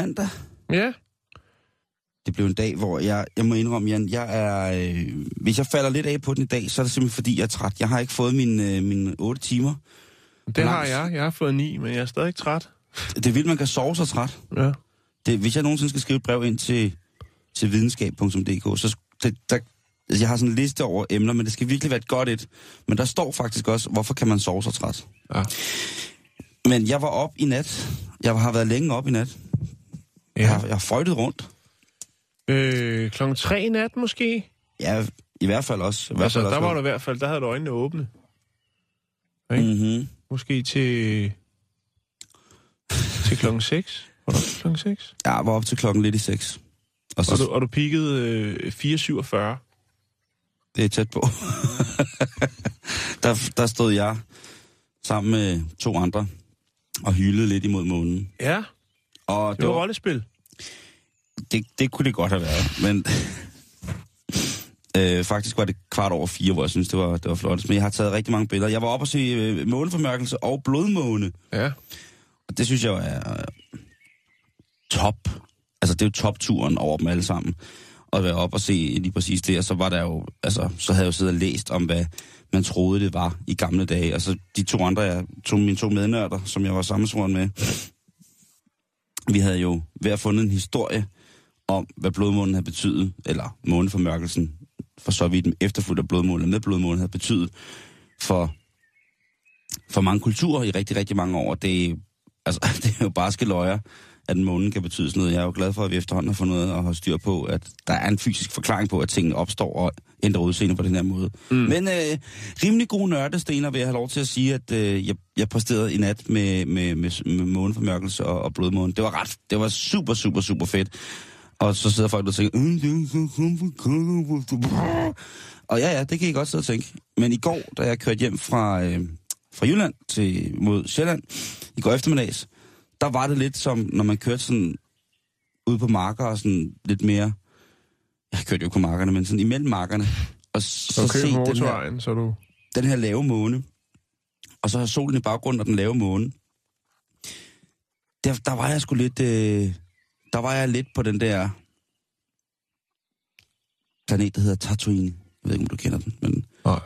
Mandag. Ja. Det blev en dag, hvor jeg, jeg må indrømme, Jan, jeg er, øh, hvis jeg falder lidt af på den i dag, så er det simpelthen fordi, jeg er træt. Jeg har ikke fået mine øh, min 8 timer. Det har jeg. Jeg har fået ni, men jeg er stadig træt. Det er vildt, man kan sove så træt. Ja. Det, hvis jeg nogensinde skal skrive et brev ind til, til videnskab.dk, så det, der, altså, jeg har sådan en liste over emner, men det skal virkelig være et godt et. Men der står faktisk også, hvorfor kan man sove så træt. Ja. Men jeg var op i nat. Jeg har været længe op i nat. Jeg har, jeg har frøjtet rundt. Øh, klokken tre i nat måske? Ja, i hvert fald også. I hvert Altså, fald der også var du i hvert fald, der havde du øjnene åbne. ikke? Mm-hmm. Måske til... til klokken 6? Var du til klokken 6? Jeg var op til klokken lidt i seks. Og så, Og du, og du peakede øh, 4.47. det er tæt på. der, der stod jeg sammen med to andre og hylede lidt imod månen. Ja, Og det var rollespil. Det, det kunne det godt have været, men øh, faktisk var det kvart over fire, hvor jeg synes, det var, det var flot. Men jeg har taget rigtig mange billeder. Jeg var oppe og se øh, måneformørkelse og blodmåne, Ja. og det synes jeg er øh, top. Altså, det er jo topturen over dem alle sammen. At være oppe og se lige præcis det, og så var der jo, altså, så havde jeg jo siddet og læst om, hvad man troede, det var i gamle dage. Altså, de to andre, jeg, to, mine to mednørder, som jeg var sammensvoren med, vi havde jo hver fundet en historie om, hvad blodmånen havde betydet, eller måneformørkelsen, for så vidt efterfulgt af blodmånen, med blodmånen havde betydet for, for mange kulturer i rigtig, rigtig mange år. Det, er- altså, det er jo bare løjer at månen kan betyde sådan noget. Jeg er jo glad for, at vi efterhånden har fundet af at have styr på, at der er en fysisk forklaring på, at tingene opstår og ændrer udseende på den her måde. Mm. Men øh, rimelig gode nørdestener vil jeg have lov til at sige, at øh, jeg, jeg præsterede i nat med, med, med, med måneformørkelse og, og blodmåne. Det var ret, det var super, super, super fedt. Og så sidder folk og tænker, "Øh, det er så kompliceret." og ja, ja, det kan I godt sidde og tænke. Men i går, da jeg kørte hjem fra, øh, fra Jylland til, mod Sjælland, i går eftermiddags, der var det lidt som, når man kørte sådan ude på marker og sådan lidt mere... Jeg kørte jo på markerne, men sådan imellem markerne. Og så, Så se den her, så du... den her lave måne. Og så har solen i baggrunden og den lave måne. Der, der var jeg sgu lidt... Øh, der var jeg lidt på den der planet, der hedder Tatooine. Jeg ved ikke, om du kender den, men Nej.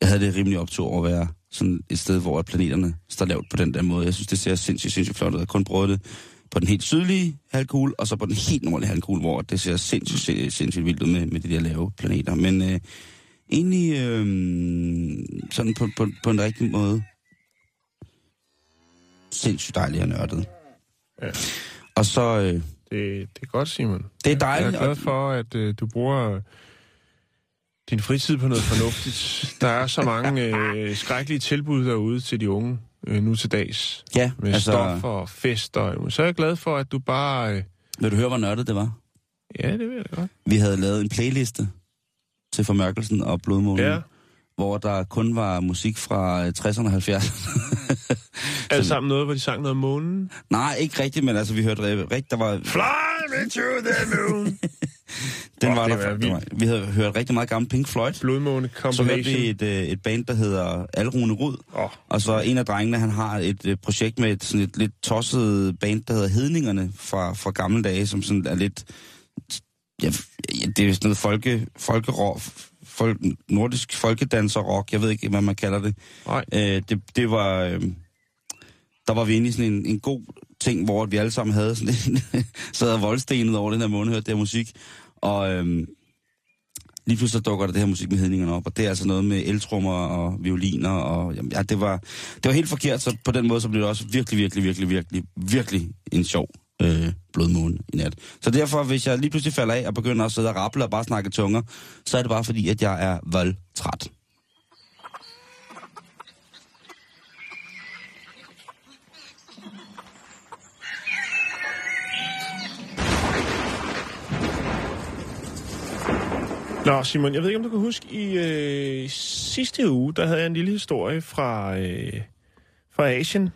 jeg havde det rimelig optur over at være sådan et sted, hvor planeterne står lavt på den der måde. Jeg synes, det ser sindssygt, sindssygt flot ud. Jeg har kun prøvet det på den helt sydlige halvkugle, og så på den helt nordlige halvkugle, hvor det ser sindssygt, sindssygt, sindssygt vildt ud med, med de der lave planeter. Men øh, egentlig øh, sådan på, på, på en rigtig måde sindssygt dejligt og nørdet. Ja. Og så, øh, Det, det er godt, Simon. det er Jeg dejligt. er glad for, at øh, du bruger din fritid på noget fornuftigt. Der er så mange øh, skrækkelige tilbud derude til de unge øh, nu til dags. Ja, Med altså... stoffer og fester. Så er jeg glad for, at du bare... Øh, vil du høre, hvor nørdet det var? ja, det vil jeg godt. Vi havde lavet en playliste til formørkelsen og blodmånen, Ja. hvor der kun var musik fra øh, 60'erne og 70'erne. Alt sammen noget, hvor de sang noget om månen. Nej, ikke rigtigt, men altså vi hørte rigtig, der var, Fly me to the moon. den Åh, var der, var vi havde hørt rigtig meget gammel Pink Floyd. Blodmåne Så hørte vi et, øh, et band, der hedder Alrune Rud. Åh. Og så en af drengene, han har et øh, projekt med et, sådan et lidt tosset band, der hedder Hedningerne fra, fra gamle dage, som sådan er lidt... Ja, det er sådan noget folke, folkerock, folk, nordisk folkedanserrock, jeg ved ikke, hvad man kalder det. Nej. Øh, det, det var... Øh, der var vi inde i sådan en, en god ting, hvor vi alle sammen havde sådan en, sad og voldstenet over den her måned, hørte det her musik. Og øhm, lige pludselig så dukker der det her musik med hedningerne op, og det er altså noget med eltrummer og violiner, og jamen, ja, det var, det var helt forkert, så på den måde så blev det også virkelig, virkelig, virkelig, virkelig, virkelig en sjov øh, blodmåne i nat. Så derfor, hvis jeg lige pludselig falder af og begynder at sidde og rapple og bare snakke tunger, så er det bare fordi, at jeg er voldtræt. Nå, Simon, jeg ved ikke, om du kan huske, i øh, sidste uge, der havde jeg en lille historie fra, øh, fra Asien,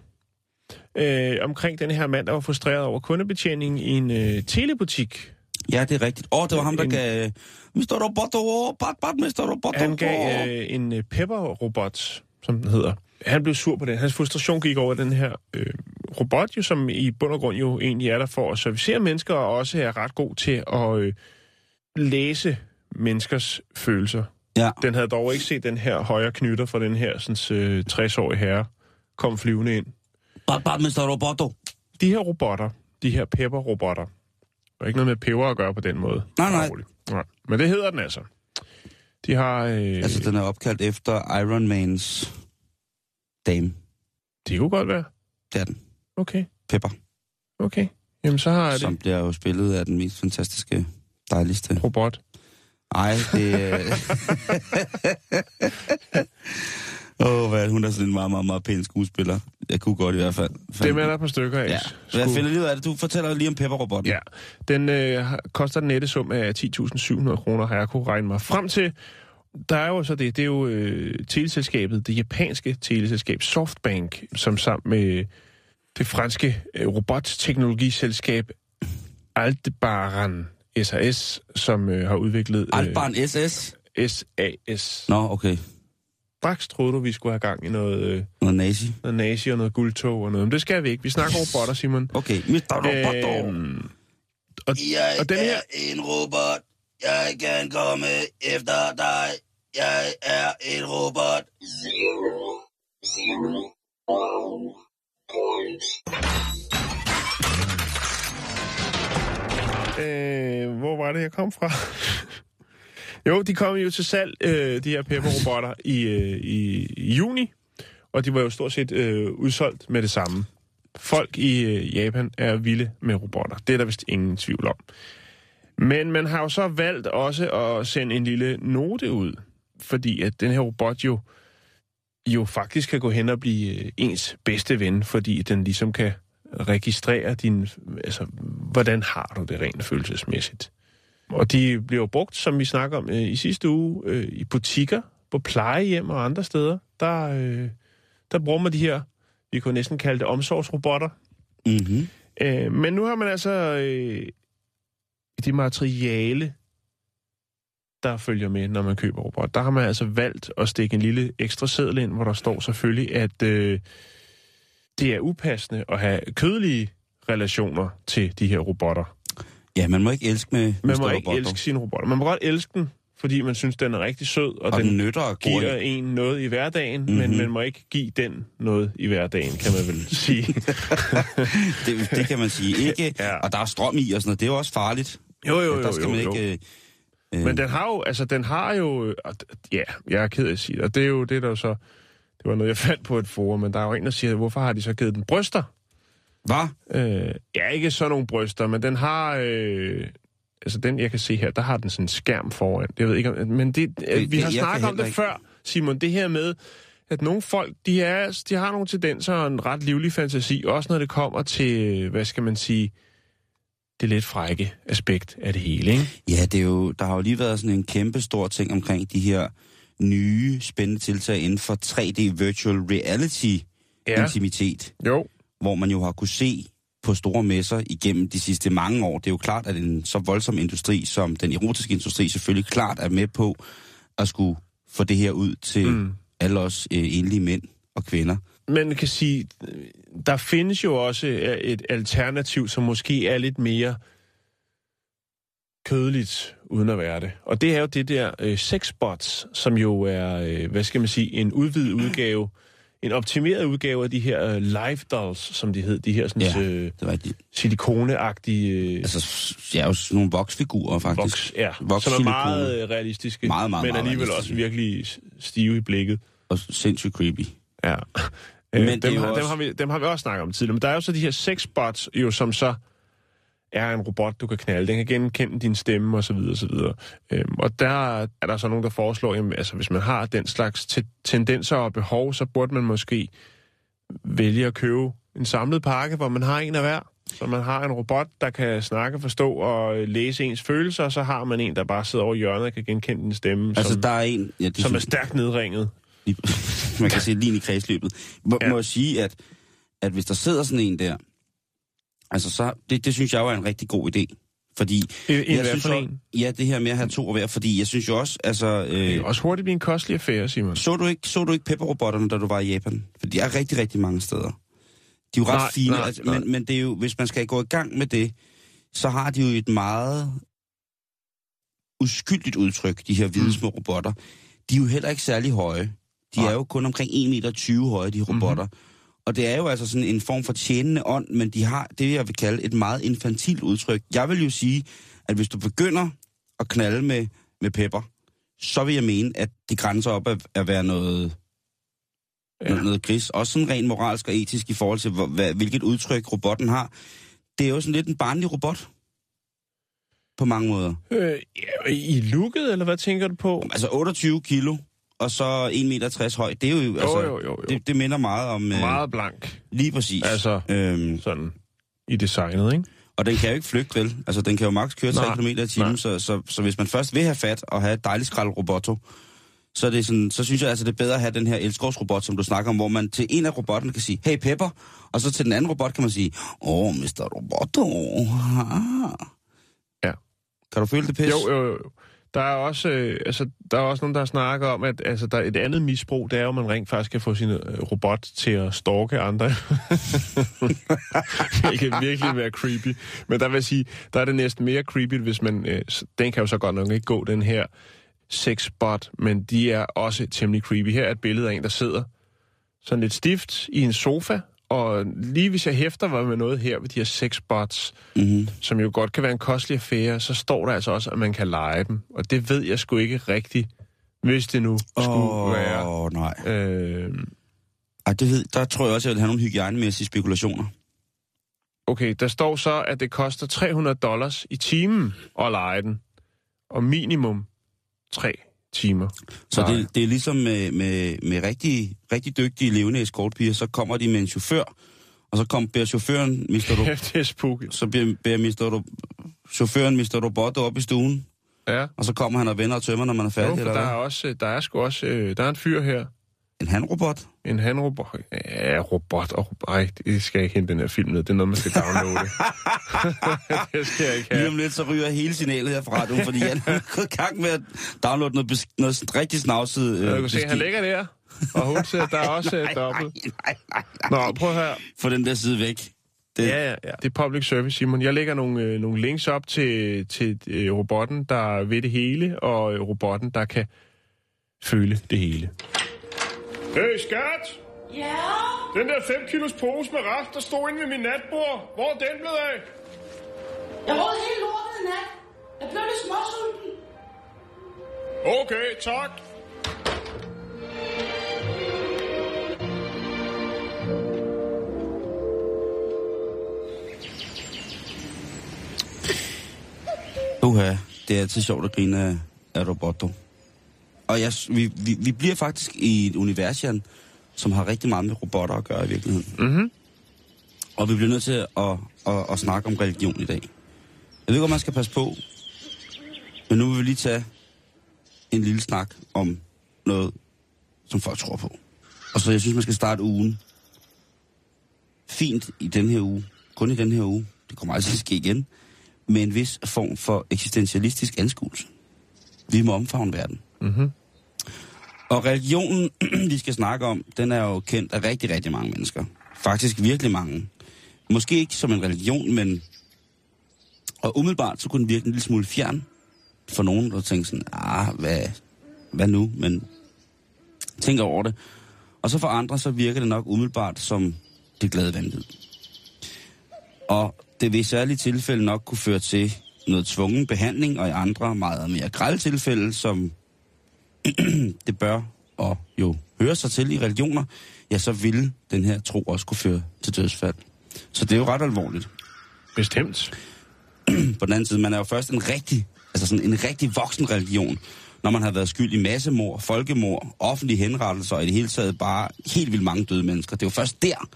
øh, omkring den her mand, der var frustreret over kundebetjeningen i en øh, telebutik. Ja, det er rigtigt. Åh, oh, det var ham, der En- gav... Mr. Roboto, bat, bat, Mr. Roboto. Han gav øh, en øh, pepper-robot, som den hedder. Han blev sur på det. Hans frustration gik over den her øh, robot, jo, som i bund og grund jo egentlig er der for at servicere mennesker, og også er ret god til at øh, læse menneskers følelser. Ja. Den havde dog ikke set den her højre knytter fra den her sådan, øh, 60-årige herre kom flyvende ind. Bat, Mr. Roboto. De her robotter, de her pepper-robotter, der er ikke noget med peber at gøre på den måde. Nej, nej. Nej. Men det hedder den altså. De har... Øh, Altså, den er opkaldt efter Iron Mans dame. Det kunne godt være. Det er den. Okay, Pepper. okay. Jamen, så har jeg Som det. bliver jo spillet af den mest fantastiske, dejligste. Robot. Ej, det er... Åh, oh, hvad er det? Hun er sådan en meget, meget, meget pæn skuespiller. Jeg kunne godt i hvert fald. Det er der på stykker af. Ja, hvad finder lige ud af det? Du fortæller lige om pepperrobotten. Ja, den øh, koster den nette sum af 10.700 kroner, har jeg kunne regne mig frem til. Der er jo så det, det er jo øh, teleselskabet, det japanske teleselskab Softbank, som sammen med det franske øh, robotteknologiselskab Aldebaran SAS, som øh, har udviklet Albarn SS? øh, SAS. Nå, okay. Straks troede du, vi skulle have gang i noget, øh, Noget nazi. noget nazi og noget guldtog og noget, men det skal vi ikke. Vi snakker robotter, Simon. Okay, Mr. Roboto. Øhm, og, Jeg og den her, en robot. Jeg kan komme efter dig. Jeg er en robot. Øh, hvor var det, jeg kom fra? jo, de kom jo til salg, øh, de her pepperrobotter, i, øh, i, i juni, og de var jo stort set øh, udsolgt med det samme. Folk i øh, Japan er vilde med robotter. Det er der vist ingen tvivl om. Men man har jo så valgt også at sende en lille note ud, fordi at den her robot jo, jo faktisk kan gå hen og blive øh, ens bedste ven, fordi den ligesom kan registrere din, altså, hvordan har du det rent følelsesmæssigt. Og de bliver brugt, som vi snakker om øh, i sidste uge, øh, i butikker, på plejehjem og andre steder. Der, øh, der bruger man de her, vi kunne næsten kalde det omsorgsrobotter. Mm-hmm. Øh, men nu har man altså øh, det materiale, der følger med, når man køber robot. Der har man altså valgt at stikke en lille ekstra seddel ind, hvor der står selvfølgelig, at øh, det er upassende at have kødelige relationer til de her robotter. Ja, man må ikke elske med Man må ikke Roboto. elske sine robotter. Man må godt elske den, fordi man synes, den er rigtig sød, og, Og den den nytter giver en noget i hverdagen, mm-hmm. men Mhm. man må ikke give den noget i hverdagen, kan man vel sige. det, det kan man sige ikke. Ja. Og der er strøm i og sådan noget. Det er jo også farligt. jo, jo, jo. der skal jo, man jo. ikke... Øh, Men den har jo, altså den har jo, øh, ja, jeg er ked af at sige det, og det er jo det, der jo så, det var noget, jeg fandt på et forum, men der er jo en, der siger, hvorfor har de så givet den bryster? Hvad? Øh, ja, ikke sådan nogle bryster, men den har, øh, altså den, jeg kan se her, der har den sådan en skærm foran. Jeg ved ikke, om, men det, Det- øh, vi det- har snakket om det ikke. før, Simon, det her med, at nogle folk, de, er, de har nogle tendenser og en ret livlig fantasi, også når det kommer til, hvad skal man sige, det lidt frække aspekt af det hele, ikke? Ja, det er jo, der har jo lige været sådan en kæmpe stor ting omkring de her nye spændende tiltag inden for 3D virtual reality Ja. intimitet, Jo, hvor man jo har kunne se på store messer igennem de sidste mange år. Det er jo klart, at en så voldsom industri som den erotiske industri selvfølgelig klart er med på at skulle få det her ud til Mm. alle os øh, enlige mænd og kvinder. man kan sige, der findes jo også øh, et alternativ, som måske er lidt mere kødeligt, uden at være det. Og det er jo det der øh, sexbots, som jo er, øh, hvad skal man sige, en udvidet udgave, en optimeret udgave af de her uh, live dolls, som de hed. De her sådan, Ja, øh, det var rigtigt. silikoneagtige øh, Altså, ja, jo sådan nogle voksfigurer, faktisk. voks, ja, Voks som er meget øh, realistiske, Meget, meget, men meget alligevel også virkelig stive i blikket. Og sindssygt creepy. Ja. Men er dem, har, dem, også- har vi, dem har vi også snakket om tidligere. Men der er jo så de her sexbots, jo, som så er en robot, du kan knalde. Den kan genkende din stemme osv. osv. Øhm, og der er der så nogen, der foreslår, at altså, hvis man har den slags te- tendenser og behov, så burde man måske vælge at købe en samlet pakke, hvor man har en af hver. Så man har en robot, der kan snakke, forstå og læse ens følelser, og så har man en, der bare sidder over hjørnet og kan genkende din stemme, Altså, som, der er en... Ja, det som er stærkt nedringet. man kan se lige i kredsløbet. Må, ja. må jeg sige, at, at hvis der sidder sådan en der, altså så, det, det synes jeg jo er en rigtig god idé. Fordi, en jeg synes jo, ja, det her med at have to hver, fordi jeg synes jo også, altså... Det Øh, kan også hurtigt blive en kostelig affære, Simon. så, du ikke, så du ikke pepperrobotterne, da du var i Japan? For de er rigtig, rigtig mange steder. De er jo ret Nej, fine, nej, altså, nej. Men, men det er jo, hvis man skal gå i gang med det, så har de jo et meget uskyldigt udtryk, de her hvide Mm. små robotter. De er jo heller ikke særlig høje. De Nej. Mhm. er jo kun omkring 1,20 meter høje, de robotter. Og det er jo altså sådan en form for tjenende ånd, men de har det, jeg vil kalde et meget infantilt udtryk. Jeg vil jo sige, at hvis du begynder at knalde med, med pepper, så vil jeg mene, at det grænser op at, at være noget, Ja. noget, gris. Også sådan rent moralsk og etisk i forhold til, hvad, hvilket udtryk robotten har. Det er jo sådan lidt en barnlig robot. På mange måder. Øh, I looket, eller hvad tænker du på? Altså 28 kilo, og så 1,60 meter høj. Det er jo, altså, jo, jo, jo, jo. Det, det minder meget om... øh, Meget blank, Lige præcis. Altså- Øhm, sådan i designet, ikke? og den kan jo ikke flygte, vel? Altså, den kan jo maks køre 3 Nej, km i timen, så, så, så hvis man først vil have fat og have et dejligt skrald roboto, så, er det sådan, så synes jeg altså, det er bedre at have den her elskovsrobot, som du snakker om, hvor man til en af robotterne kan sige, hey Pepper, og så til den anden robot kan man sige, åh, oh, Mr. Roboto. Ah. Ja. Kan du føle det pis? Jo, jo, jo. Der er også, øh, altså, der er også nogen, der snakker om, at altså, der er et andet misbrug, det er jo, at man rent faktisk kan få sin øh, robot til at stalke andre. det kan virkelig være creepy. Men der vil sige, der er det næsten mere creepy, hvis man... Øh, den kan jo så godt nok ikke gå, den her sexbot, men de er også temmelig creepy. Her er et billede af en, der sidder sådan lidt stift i en sofa, og lige hvis jeg hæfter mig med noget her ved de her sexbots, Mm-hmm. som jo godt kan være en kostelig affære, så står der altså også, at man kan lege dem. Og det ved jeg sgu ikke rigtigt, hvis det nu skulle Åh, være. oh, nej. Øh, Ej, det ved, der tror jeg også, jeg vil have nogle hygiejnemæssige spekulationer. okay, der står så, at det koster 300 dollars i timen at lege den. Og minimum 3 timer. Så Nej. det, det er ligesom med, med, med rigtig, rigtig dygtige levende escortpiger, så kommer de med en chauffør, og så kommer beder chaufføren, Mr. Ro- det er spooky. så beder, beder Mr. Ro- chaufføren Mr. Roboto op i stuen, Ja. og så kommer han og vender og tømmer, når man er Jo, færdig, for eller der er hvad? også, der er sgu også, øh, der er en fyr her. En handrobot? En handrobot. Ja, robot og robot. Ej, det skal jeg ikke hente den her film ned. Det er noget, man skal downloade. det skal jeg ikke Lige have. om lidt, så ryger hele signalet her fra radioen, fordi han er gået i gang med at downloade noget, bes- noget rigtig snavset... Øh, du kan se, han ligger der. Og hun ser, der er også øh, dobbelt. Nej, nej, nej. Nå, prøv her. Få den der side væk. Det, Ja, ja, ja. Det er public service, Simon. Jeg lægger nogle, øh, nogle links op til, til øh, robotten, der ved det hele, og øh, robotten, der kan føle det hele. Hey, skat! Ja? Den der 5 kilos pose med rest, der stod inde ved min natbord. Hvor er den blevet af? Jeg råd helt lortet i nat. Jeg blev lidt småsulten. Okay, tak. Uha, det er altid sjovt at grine af, af Roboto. Og jeg, vi, vi, vi bliver faktisk i et univers, Jan, som har rigtig meget med robotter at gøre i virkeligheden. Mhm. Og vi bliver nødt til at, at, at, at snakke om religion i dag. Jeg ved ikke, om man skal passe på, men nu vil vi lige tage en lille snak om noget, som folk tror på. Og så jeg synes, man skal starte ugen fint i den her uge. Kun i den her uge. Det kommer aldrig til at ske igen med en vis form for eksistentialistisk anskuelse. Vi må omfavne verden. Mhm. Og religionen, vi skal snakke om, den er jo kendt af rigtig, rigtig mange mennesker. Faktisk virkelig mange. Måske ikke som en religion, men... Og umiddelbart så kunne den virke en lille smule fjern for nogen, der tænkte sådan, ah, hvad, hvad nu? Men tænk over det. Og så for andre, så virker det nok umiddelbart som det glade vanvid. Og det vil i særlige tilfælde nok kunne føre til noget tvungen behandling, og i andre meget mere grælde tilfælde, som det bør og jo høre sig til i religioner, ja, så vil den her tro også kunne føre til dødsfald. Så det er jo ret alvorligt. Bestemt. På den anden side, man er jo først en rigtig, altså sådan en rigtig voksen religion, når man har været skyld i massemord, folkemord, offentlige henrettelser og i det hele taget bare helt vildt mange døde mennesker. Det er jo først der,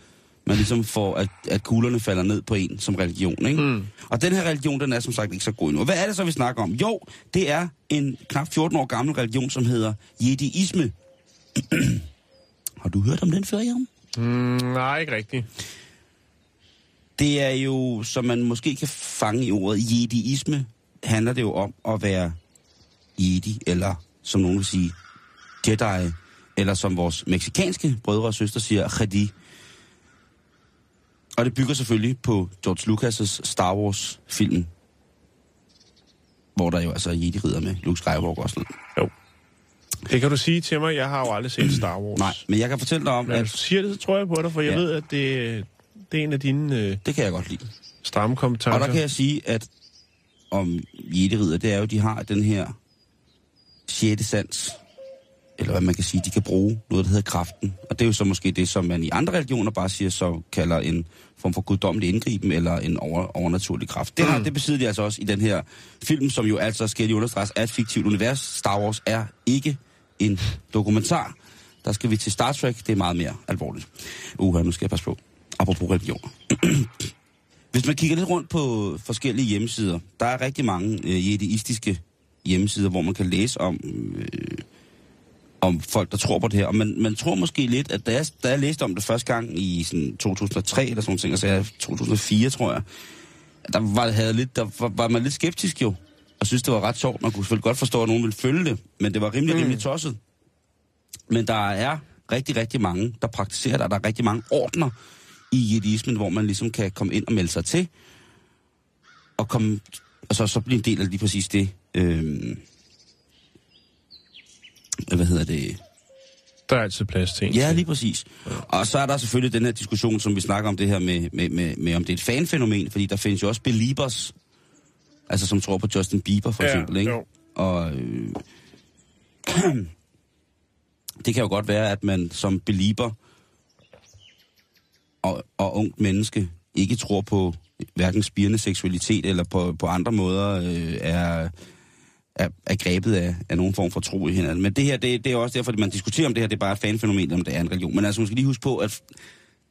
man ligesom får, at, at kuglerne falder ned på en som religion. Ikke? Mm. Og den her religion, den er som sagt ikke så god endnu. Hvad er det så, vi snakker om? Jo, det er en knap 14 år gammel religion, som hedder jediisme. Har du hørt om den før, Jan? Mm, nej, ikke rigtigt. Det er jo, som man måske kan fange i ordet jediisme, handler det jo om at være jedi, eller som nogen vil sige, Jedi, eller som vores meksikanske brødre og søster siger, Jedi. Og det bygger selvfølgelig på George Lucas' Star Wars-film, hvor der jo altså er jedi-ridder med Luke Skywalker og sådan noget. Jo. Det kan du sige til mig. Jeg har jo aldrig set Star Wars. Nej, men jeg kan fortælle dig om, hvis at du siger det, så tror jeg på dig, for jeg Ja. ved, at det, det er en af dine øh, det kan jeg godt lide. stramme kompetencer. Og der kan jeg sige, at om jedi det er jo, de har den her sjette sans, eller hvad man kan sige, de kan bruge noget, der hedder kraften. Og det er jo så måske det, som man i andre religioner bare siger, så kalder en form for guddommelig indgriben, eller en over, overnaturlig kraft. Det, har, det besidder de altså også i den her film, som jo altså skal lige understreges er et fiktivt univers. Star Wars er ikke en dokumentar. Der skal vi til Star Trek, det er meget mere alvorligt. Uha, nu skal jeg passe på. Apropos religioner. Hvis man kigger lidt rundt på forskellige hjemmesider, der er rigtig mange øh, jedeistiske hjemmesider, hvor man kan læse om, øh, om folk, der tror på det her. Og man, man tror måske lidt, at da jeg, da jeg læste om det første gang i sådan 2003 eller sådan altså jeg- 2004 tror jeg, der var, havde lidt, der var, var man lidt skeptisk jo, og synes det var ret sjovt. Man kunne selvfølgelig godt forstå, at nogen ville følge det, men det var rimelig, mm. rimelig tosset. Men der er rigtig, rigtig mange, der praktiserer det, og der er rigtig mange ordner i jediismen, hvor man ligesom kan komme ind og melde sig til, og, komme, og så, så blive en del af lige præcis det. Øh, hvad hedder det? Der er altid plads til en. Ja, lige præcis. Og så er der selvfølgelig den her diskussion, som vi snakker om det her med, med, med, med om det er et fanfænomen, fordi der findes jo også believers, altså som tror på Justin Bieber for Ja, eksempel, ikke? jo. Og øh, det kan jo godt være, at man som belieber og, og ungt menneske ikke tror på hverken spirende seksualitet eller på, på andre måder øh, er, er, er grebet af, af nogen form for tro i hinanden. Men det her, det, det er også derfor, at man diskuterer om det her, det er bare et fanfænomen, om det er en religion. Men altså, man skal lige huske på, at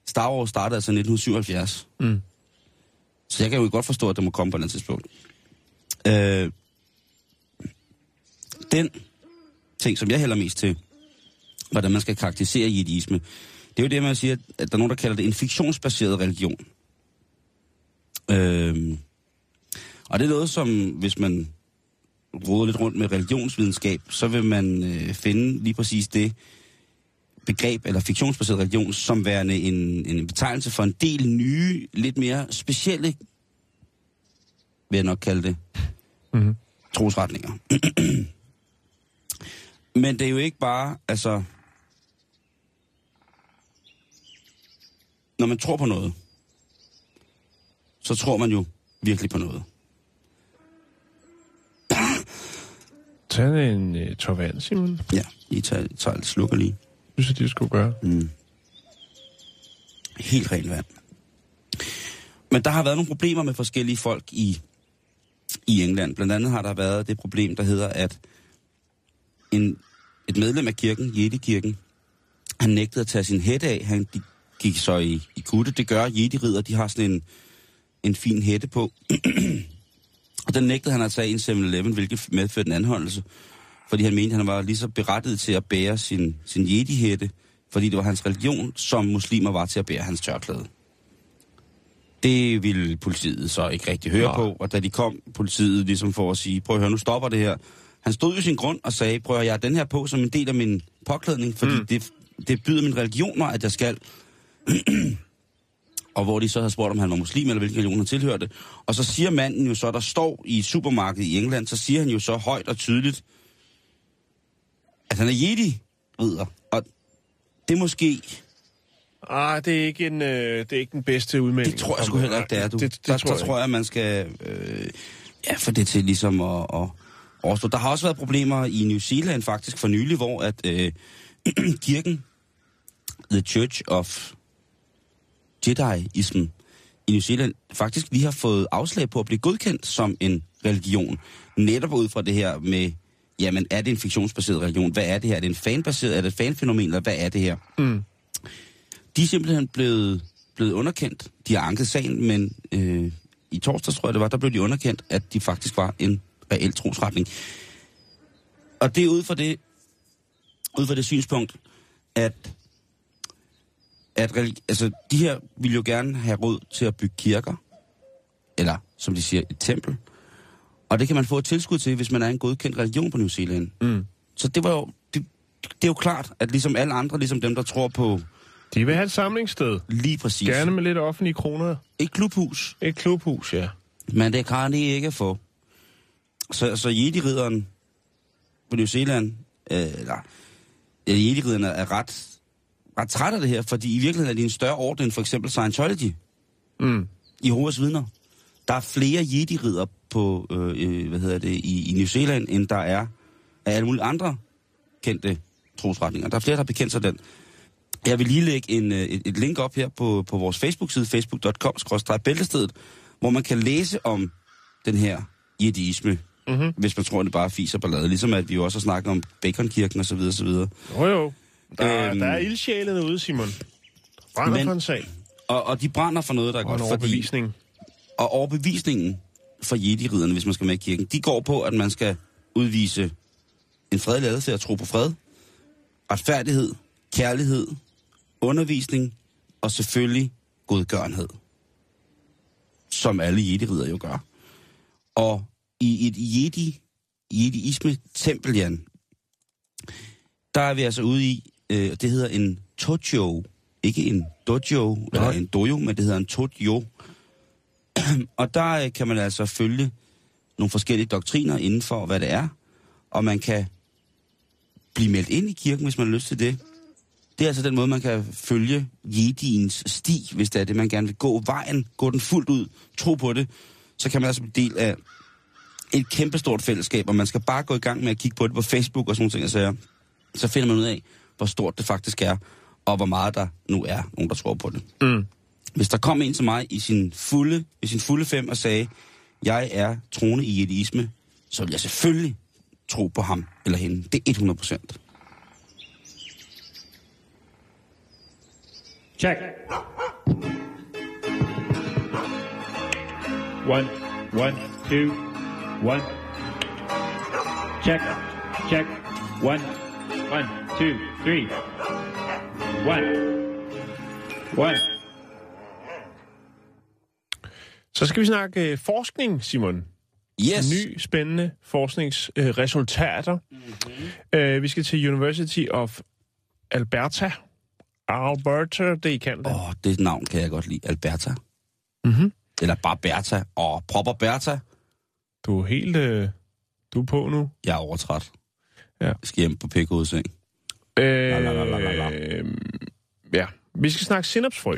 Star Wars startede altså i 1977. Mm. Så jeg kan jo godt forstå, at det må komme på et andet tidspunkt. Øh, den ting, som jeg hælder mest til, hvordan man skal karakterisere jediisme, det er jo det, man siger, at der er nogen, der kalder det en fiktionsbaseret religion. Øh, og det er noget, som hvis man råder lidt rundt med religionsvidenskab, så vil man øh, finde lige præcis det begreb, eller fiktionsbaseret religion, som værende en, en betegnelse for en del nye, lidt mere specielle, vil jeg nok kalde det, Mhm. trosretninger. Men det er jo ikke bare, altså... Når man tror på noget, så tror man jo virkelig på noget. Tag en uh, tår vand, Simon. Ja, I tager, tager et slukker lige. Synes jeg, det skulle gøre. Mm. Helt rent vand. Men der har været nogle problemer med forskellige folk i, i England. Blandt andet har der været det problem, der hedder, at en, et medlem af kirken, Jedi-kirken, han nægtede at tage sin hætte af. Han de gik så i, i kutte. Det gør Jedi-ridder. De har sådan en, en fin hætte på. og den nægtede han at tage i en 7-Eleven, hvilket medførte en anholdelse. Fordi han mente, at han var lige så berettiget til at bære sin, sin Jedi-hætte, fordi det var hans religion, som muslimer var til at bære hans tørklæde. Det ville politiet så ikke rigtig høre Nej. på, og da de kom, politiet ligesom for at sige, prøv at høre, nu stopper det her. Han stod jo sin grund og sagde, prøv at jeg den her på som en del af min påklædning, fordi mm. det, det byder min religion mig, at jeg skal. og hvor de så havde spurgt, om han var muslim, eller hvilken religion han tilhørte. Og så siger manden jo så, der står i et supermarked i England, så siger han jo så højt og tydeligt, at han er jedi-ridder. Og Det er måske... Ah, det er ikke, en, øh, det er ikke den bedste udmelding. Det tror jeg sgu heller ikke, det er, du. Det, det, det der, tror der jeg. tror jeg, man skal øh, ja, få det til ligesom at, at overstå. Der har også været problemer i New Zealand faktisk for nylig, hvor at øh, kirken, The Church of Jediism i New Zealand, faktisk lige har fået afslag på at blive godkendt som en religion. Netop ud fra det her med, jamen er det en fiktionsbaseret religion? Hvad er det her? Er det en fanbaseret? Er det et fanfænomen? Eller hvad er det her? Mm. De er simpelthen blevet, blevet underkendt. De har anket sagen, men øh, i torsdags, tror jeg det var, der blev de underkendt, at de faktisk var en reel trosretning. Og det er ud fra det, ud fra det synspunkt, at, at altså, de her vil jo gerne have råd til at bygge kirker, eller som de siger, et tempel. Og det kan man få et tilskud til, hvis man er en godkendt religion på New Zealand. Mm. Så det var jo, det, det er jo klart, at ligesom alle andre, ligesom dem, der tror på De vil have et samlingssted. lige præcis. Gerne med lidt offentlige kroner. Et klubhus, Et klubhus, ja. men det kan de ikke få. Så, så Jedi-ridderen på New Zealand, øh, eller Jedi-ridderne er ret, ret træt af det her, fordi i virkeligheden er de en større orden end for eksempel Scientology, Mm. Jehovas vidner. Der er flere Jedi-ridder på, øh, øh, hvad hedder det, i, i New Zealand, end der er af alle mulige andre kendte trosretninger. Der er flere, der har bekendt sig den. Jeg vil lige lægge en, øh, et, et link op her på, på vores Facebook-side, facebook.com-bæltestedet, hvor man kan læse om den her jediisme, Mm-hmm. hvis man tror, det bare er fis og ballade. Ligesom at vi jo også har snakket om Baconkirken osv. osv. Jo, jo. Der, Øhm. der er ildsjæle derude, Simon. Brænder Men- for en sag Og, og de brænder for noget, der er og godt, fordi... overbevisning. Og overbevisningen for jedi-ridderne, hvis man skal med i kirken, de går på, at man skal udvise en fredelig adfærd, tro på fred, retfærdighed, kærlighed, undervisning og selvfølgelig godgørenhed. Som alle jedi-ridder jo gør. Og i et jedi, jediisme-tempel, Jan, der er vi altså ude i, øh, det hedder en tojo, ikke en dojo, eller en dojo, men det hedder en tojo. Og der øh, kan man altså følge nogle forskellige doktriner inden for, hvad det er. Og man kan blive meldt ind i kirken, hvis man har lyst til det. Det er altså den måde, man kan følge Jediens sti, hvis det er det, man gerne vil gå vejen, gå den fuldt ud, tro på det. Så kan man altså blive del af et kæmpestort fællesskab, og man skal bare gå i gang med at kigge på det på Facebook og sådan nogle ting. og. Så finder man ud af, hvor stort det faktisk er, og hvor meget der nu er nogen, der tror på det. Mm. Hvis der kom en til mig i sin fulde, i sin fulde fem og sagde, jeg er troende i jediisme, så vil jeg selvfølgelig tro på ham eller hende. Det er 100 procent. Check. One, one, two, one. Check, check. One, one, two, three. One, one. Så skal vi snakke øh, forskning, Simon. Yes. Ny, spændende forskningsresultater. Mm-hmm. Øh, vi skal til University of Alberta. Alberta, det er i Canada. Åh, oh, det navn kan jeg godt lide. Alberta. Mm-hmm. Eller bare Bertha. Åh, Propper Bertha. Du er helt... Øh, du er på nu. Jeg er overtræt. Ja. Jeg skal hjem på pækhovedseng. Øh, ja, vi skal snakke sinapsfrø.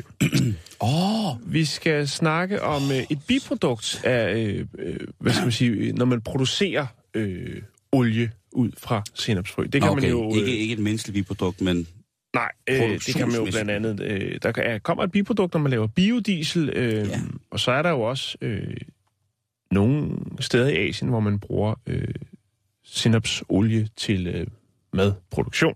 Åh, oh, Vi skal snakke om øh, et biprodukt af, øh, øh, hvad skal man sige, når man producerer øh, olie ud fra sinapsfrø. Det kan okay. man jo... Øh, ikke, ikke et menneskeligt biprodukt, men Nej, øh, det kan man jo blandt andet... Øh, der er, kommer et biprodukt, når man laver biodiesel, øh, ja. og så er der jo også øh, nogle steder i Asien, hvor man bruger øh, sinapsolie til øh, madproduktion.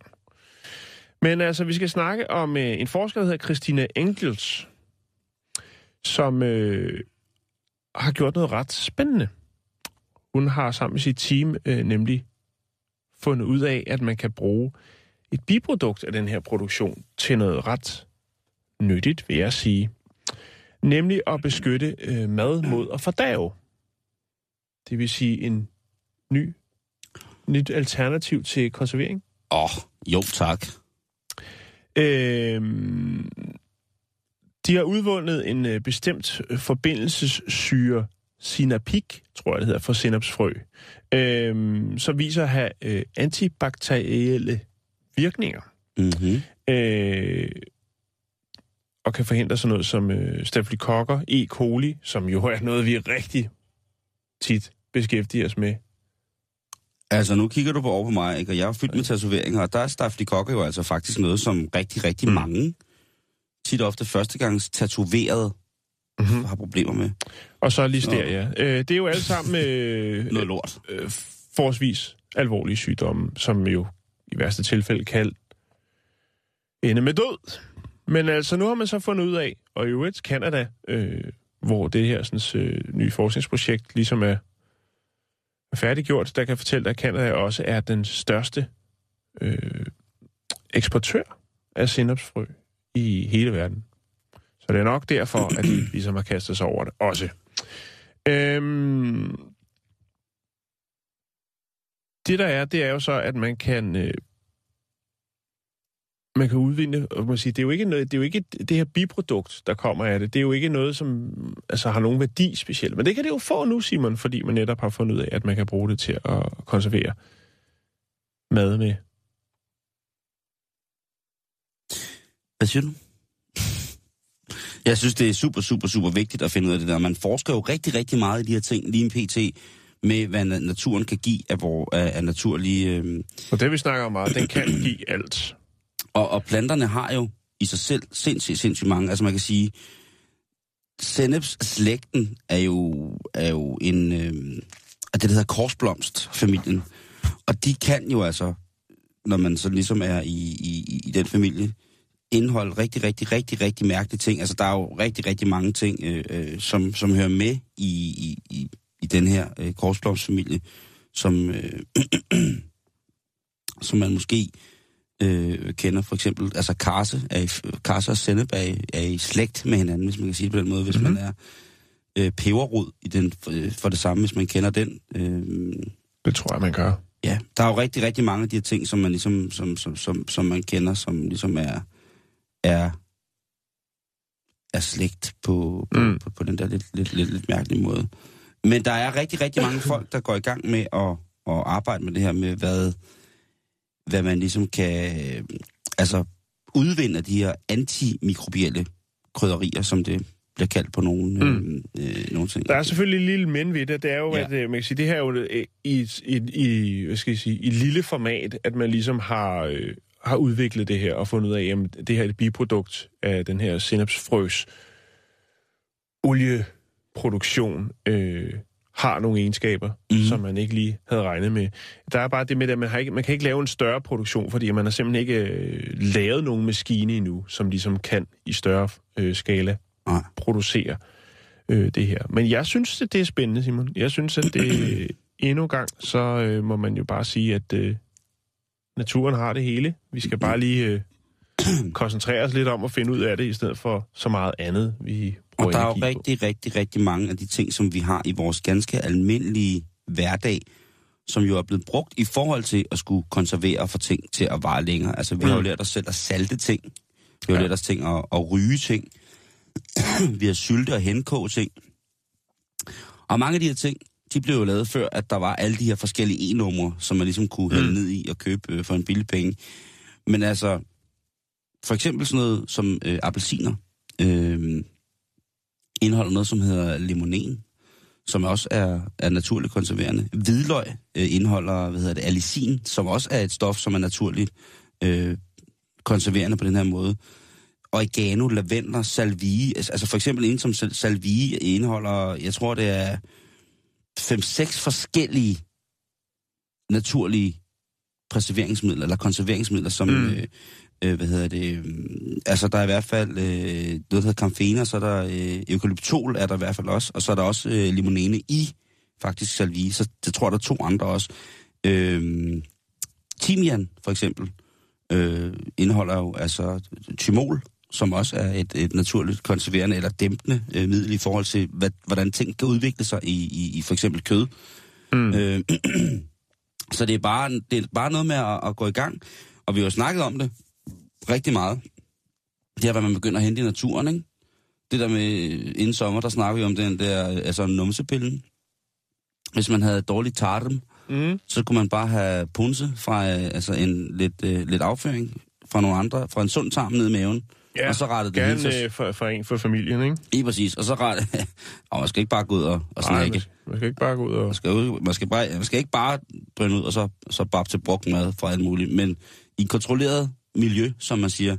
Men altså, vi skal snakke om øh, en forsker, der hedder Christine Engels, som øh, har gjort noget ret spændende. Hun har sammen med sit team øh, nemlig fundet ud af, at man kan bruge et biprodukt af den her produktion til noget ret nyttigt, vil jeg sige. Nemlig at beskytte øh, mad mod at fordave. Det vil sige en ny, nyt alternativ til konservering. åh, oh, jo tak. Øh, de har udvundet en øh, bestemt øh, forbindelsessyre, sinapik, tror jeg det hedder, for sinapsfrø, øh, som viser at have øh, antibakterielle virkninger. Mm-hmm. øh, og kan forhindre sådan noget som øh, staphylokokker, E. coli, som jo er noget, vi rigtig tit beskæftiger os med. Altså, nu kigger du på over på mig, ikke? og jeg er fyldt med tatoveringer, og der er stafylokokker jo altså faktisk noget, som rigtig, rigtig Mm. mange, tit ofte førstegangs tatoveret, Mhm. mm-hmm. har problemer med. Og så listeria. Øh, det er jo alle sammen øh, Noget lort. øh, forholdsvis alvorlige sygdomme, som jo i værste tilfælde kan ende med død. Men altså, nu har man så fundet ud af, og i øvrigt Canada, øh, hvor det her sådan, øh, nye forskningsprojekt ligesom er færdiggjort, der kan fortælle, at Canada også er den største øh, eksportør af sinapsfrø i hele verden. Så det er nok derfor, at de ligesom har kastet sig over det også. Øhm, det der er, det er jo så, at man kan øh, man kan udvinde, og man sige, det er jo ikke noget, det er jo ikke det her biprodukt, der kommer af det. Det er jo ikke noget, som altså, har nogen værdi specielt. Men det kan det jo få nu, Simon, fordi man netop har fundet ud af, at man kan bruge det til at konservere mad med. Hvad siger du? Jeg synes, det er super, super, super vigtigt at finde ud af det der. Man forsker jo rigtig, rigtig meget i de her ting, lige en pt. med, hvad na- naturen kan give af, hvor, af, af naturlige... Øh, Og det vi snakker om meget, den kan give alt. Og, og planterne har jo i sig selv sindssygt, sindssygt mange. Altså man kan sige, sennepsslægten er jo, er jo en, øh, det, der hedder korsblomstfamilien. Og de kan jo altså, når man så ligesom er i, i, i den familie, indeholde rigtig, rigtig, rigtig, rigtig mærkelige ting. Altså der er jo rigtig, rigtig mange ting, øh, øh, som, som hører med i, i, i, i den her øh, korsblomstfamilie, som, øh, som man måske øh, kender for eksempel, altså karse, er i, karse og sennep er, i- er i slægt med hinanden, hvis man kan sige det på den måde, hvis mm-hmm. man er øh, peberrod i den, for, øh, for det samme, hvis man kender den. Øh, Det tror jeg, man gør. ja, der er jo rigtig, rigtig mange af de her ting, som man ligesom, som, som, som, som man kender, som ligesom er, er, er slægt på, på, Mm. mm. på, på den der lidt, lidt, lidt, lidt mærkelige måde. Men der er rigtig, rigtig mange folk, der går i gang med at, at arbejde med det her med, hvad, hvad man ligesom kan øh, altså udvinde de her antimikrobielle krydderier, som det bliver kaldt på nogle, mm. øh, øh, nogle ting. Der er selvfølgelig en lille men ved det. Det er jo, ja. At øh, man kan sige, det her er jo øh, i, et- i, i, hvad skal jeg sige, i et lille format, at man ligesom har, øh, har udviklet det her og fundet ud af, at det her er et biprodukt af den her sinapsfrøs olieproduktion øh, har nogle egenskaber, mm. Som man ikke lige havde regnet med. Der er bare det med, at man, har ikke, man kan ikke lave en større produktion, fordi man har simpelthen ikke øh, lavet nogen maskine endnu, som ligesom kan i større øh, skala Nej. producere øh, det her. Men jeg synes, at det er spændende, Simon. Jeg synes, at det endnu en gang, så øh, må man jo bare sige, at øh, naturen har det hele. Vi skal bare lige øh, koncentrere os lidt om at finde ud af det, i stedet for så meget andet, vi Og der er jo energi på. rigtig, rigtig, rigtig mange af de ting, som vi har i vores ganske almindelige hverdag, som jo er blevet brugt i forhold til at skulle konservere og få ting til at vare længere. Altså, vi har jo Mm. lært os selv at salte ting. Vi har Ja. lært os ting at, at ryge ting. vi har sylte og henkoge ting. Og mange af de her ting, de blev jo lavet før, at der var alle de her forskellige e-numre, som man ligesom kunne hælde Mm. ned i og købe øh, for en billig penge. Men altså, for eksempel sådan noget som øh, appelsiner, øh, indeholder noget, som hedder limonen, som også er, er naturligt konserverende. Hvidløg øh, indeholder, hvad hedder det, allicin, som også er et stof, som er naturligt øh, konserverende på den her måde. Oregano, lavendler, salvie, altså altså for eksempel en som sal- salvie indeholder, jeg tror det er 5-6 forskellige naturlige preserveringsmidler, eller konserveringsmidler, som, mm. øh, øh, hvad hedder det, øh, altså der er i hvert fald øh, noget, der hedder kamfener, så er der øh, eukalyptol, er der i hvert fald også, og så er der også øh, limonene i, faktisk salvie, så det tror jeg, der er to andre også. Øh, timian, for eksempel, øh, indeholder jo altså thymol, som også er et, et naturligt konserverende eller dæmpende øh, middel i forhold til, hvad, hvordan ting kan udvikle sig i, i, i for eksempel kød. Mm. Øh, så det er, bare, det er bare noget med at, at gå i gang. Og vi har jo snakket om det rigtig meget. Det er, hvad man begynder at hente i naturen, ikke? Det der med, inden sommer, der snakker vi om den der, altså numsepillen. Hvis man havde dårlig tarm, Mm. så kunne man bare have punse fra øh, altså en lidt, øh, lidt afføring fra nogle andre, fra en sund tarm ned i maven, Ja, og så rettede det hele gerne øh, for, for en for familien, ikke? Lige præcis, og så rettede... og man skal ikke bare gå ud og, og snakke. man, man skal ikke bare gå ud og... Man skal, jo- man, skal bare, man skal ikke bare drøne ud og så, så bare til brugt mad fra alt muligt, men i et kontrolleret miljø, som man siger,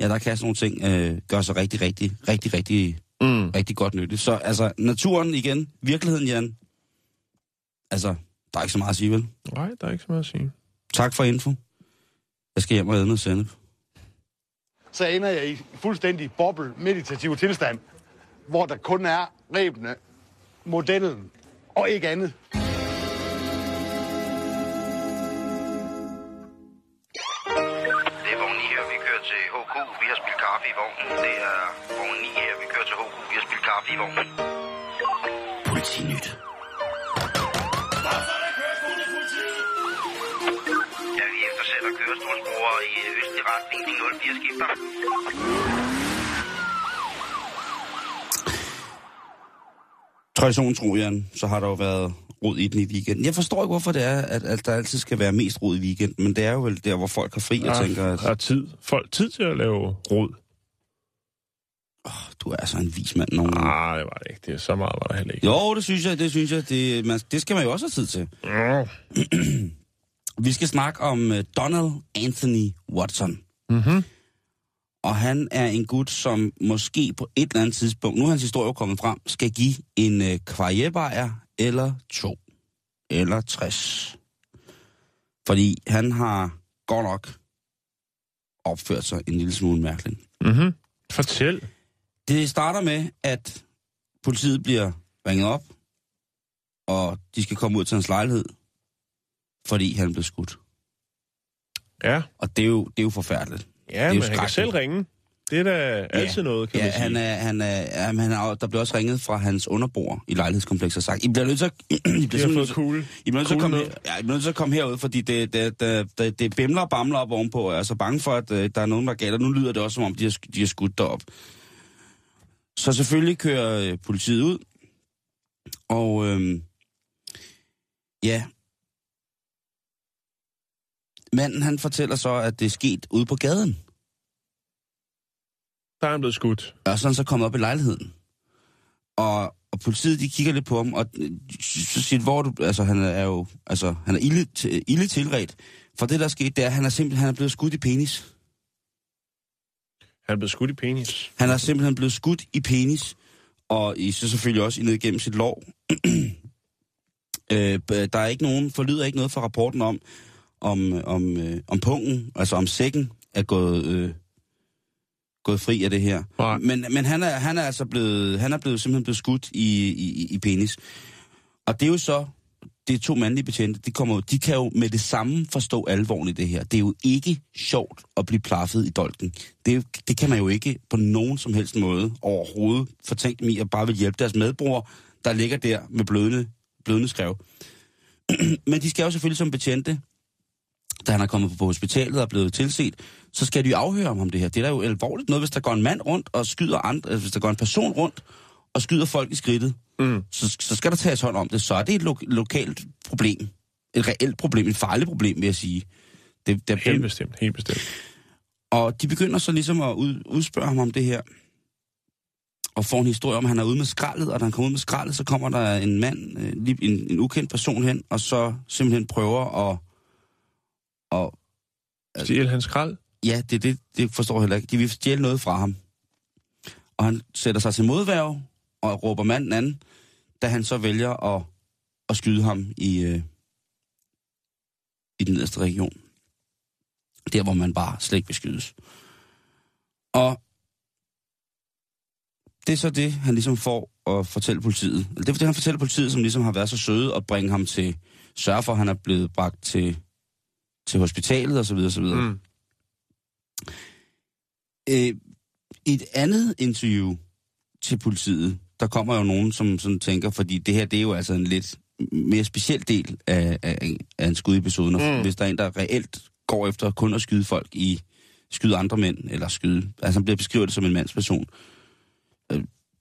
ja, der kan sådan nogle ting øh, gøre sig rigtig, rigtig, rigtig, rigtig, Mm. rigtig godt nyttigt. Så altså, naturen igen, virkeligheden, Jan, altså, der er ikke så meget at sige, vel? Nej, der er ikke så meget at sige. Tak for info. Jeg skal hjem og æde noget sennep. så ender jeg i fuldstændig boble meditativ tilstand, hvor der kun er rebene, modellen og ikke andet. Har kaffe i vognen. Politinyt. Ja, vi eftersætter kørestolsbrugere i østlig retning. De 04 skifter. Tradition tro, Jan, så har der jo været rod i den i weekenden. Jeg forstår ikke, hvorfor det er, at, at der altid skal være mest rod i weekenden, men det er jo vel der, hvor folk har fri, og Ah, tænker, at er tid. Folk tid til at lave rod. Du er så en vis mand nogle gange. Nej, det var det ikke. Det er så meget var der heller ikke. Jo, det synes jeg, det synes jeg. Det, man, det skal man jo også have tid til. Mm. Vi skal snakke om uh, Donald Anthony Watson. Mm-hmm. Og han er en gut, som måske på et eller andet tidspunkt, nu er hans historie jo kommet frem, skal give en uh, kvarjebajer eller to. Eller 60. Fordi han har godt nok opført sig en lille smule mærkeligt. Mm-hmm. Fortæl. Det starter med, at politiet bliver ringet op, og de skal komme ud til hans lejlighed, fordi han blev skudt. Ja, Og det er jo, det er jo forfærdeligt. ja jo men han kan selv ringe. Det er da altid noget, kan ja, man sige. han er, han er, jamen, han er, der blev også ringet fra hans underboer i lejlighedskomplekset og sagt, I bliver nødt til at, I bliver De har simpelthen fået nødt- kugle. I bliver nødt til at Kugle komme, her, ja, I bliver nødt til at komme herud, fordi det, det, det, det, det bimler og bamler op ovenpå, og jeg er så bange for, at øh, der er nogen, der er galt, og nu lyder det også, som om de har, de har skudt derop. Så selvfølgelig kører øh, politiet ud, og øh, ja, manden han fortæller så, at det er sket ude på gaden. Der er han blevet skudt. Og så er han så kommet op i lejligheden. Og, og politiet, de kigger lidt på ham, og øh, så siger hvor du, altså han er jo, altså han er ille, ille tilret. For det, der er sket, det er, at han er simpelthen han er blevet skudt i penis. Han er blevet skudt i penis. Han er simpelthen blevet skudt i penis, og i, så selvfølgelig også ned igennem sit lår. øh, der er ikke nogen, forlyder ikke noget fra rapporten om, om, om, øh, om pungen, altså om sækken, er gået, øh, gået fri af det her. Nej. Men, men han, er, han er altså blevet, han er blevet, simpelthen blevet skudt i, i, i penis. Og det er jo så, det er to mandlige betjente, de, kommer, de kan jo med det samme forstå alvoren i det her. Det er jo ikke sjovt at blive plaffet i dolken. Det, det kan man jo ikke på nogen som helst måde overhovedet fortænke dem i at bare vil hjælpe deres medbror, der ligger der med blødende, blødende skrev. Men de skal jo selvfølgelig som betjente, da han er kommet på hospitalet og er blevet tilset, så skal de jo afhøre ham om det her. Det er da jo alvorligt noget, hvis der går en mand rundt og skyder andre, hvis der går en person rundt og skyder folk i skridtet, Mm. så, så skal der tages hånd om det. Så er det et lo- lokalt problem. Et reelt problem. Et farligt problem, vil jeg sige. Det, det, Helt bestemt, helt bestemt. og de begynder så ligesom at ud, udspørge ham om det her. Og får en historie om, at han er ude med skraldet, og da han kommer ud med skraldet, så kommer der en mand, øh, en, en ukendt person hen, og så simpelthen prøver at... Og, Stjæl hans skrald. ja, det, det, det forstår jeg heller ikke. De vil stjæle noget fra ham. Og han sætter sig til modværv og råber manden anden, da han så vælger at, at skyde ham i, øh, i den nederste region. Der, hvor man bare slet ikke vil skydes. Og det er så det, han ligesom får at fortælle politiet. Det er det, han fortæller politiet, som ligesom har været så søde at bringe ham til, sørge for, at han er blevet bragt til, til hospitalet osv. osv. Mm. Øh, I et andet interview til politiet, der kommer jo nogen, som sådan tænker, fordi det her, det er jo altså en lidt mere speciel del af, af, af en skudepisode, mm. Mm. hvis der er en, der reelt går efter kun at skyde folk i, skyde andre mænd, eller skyde, altså han bliver beskrevet som en mandsperson.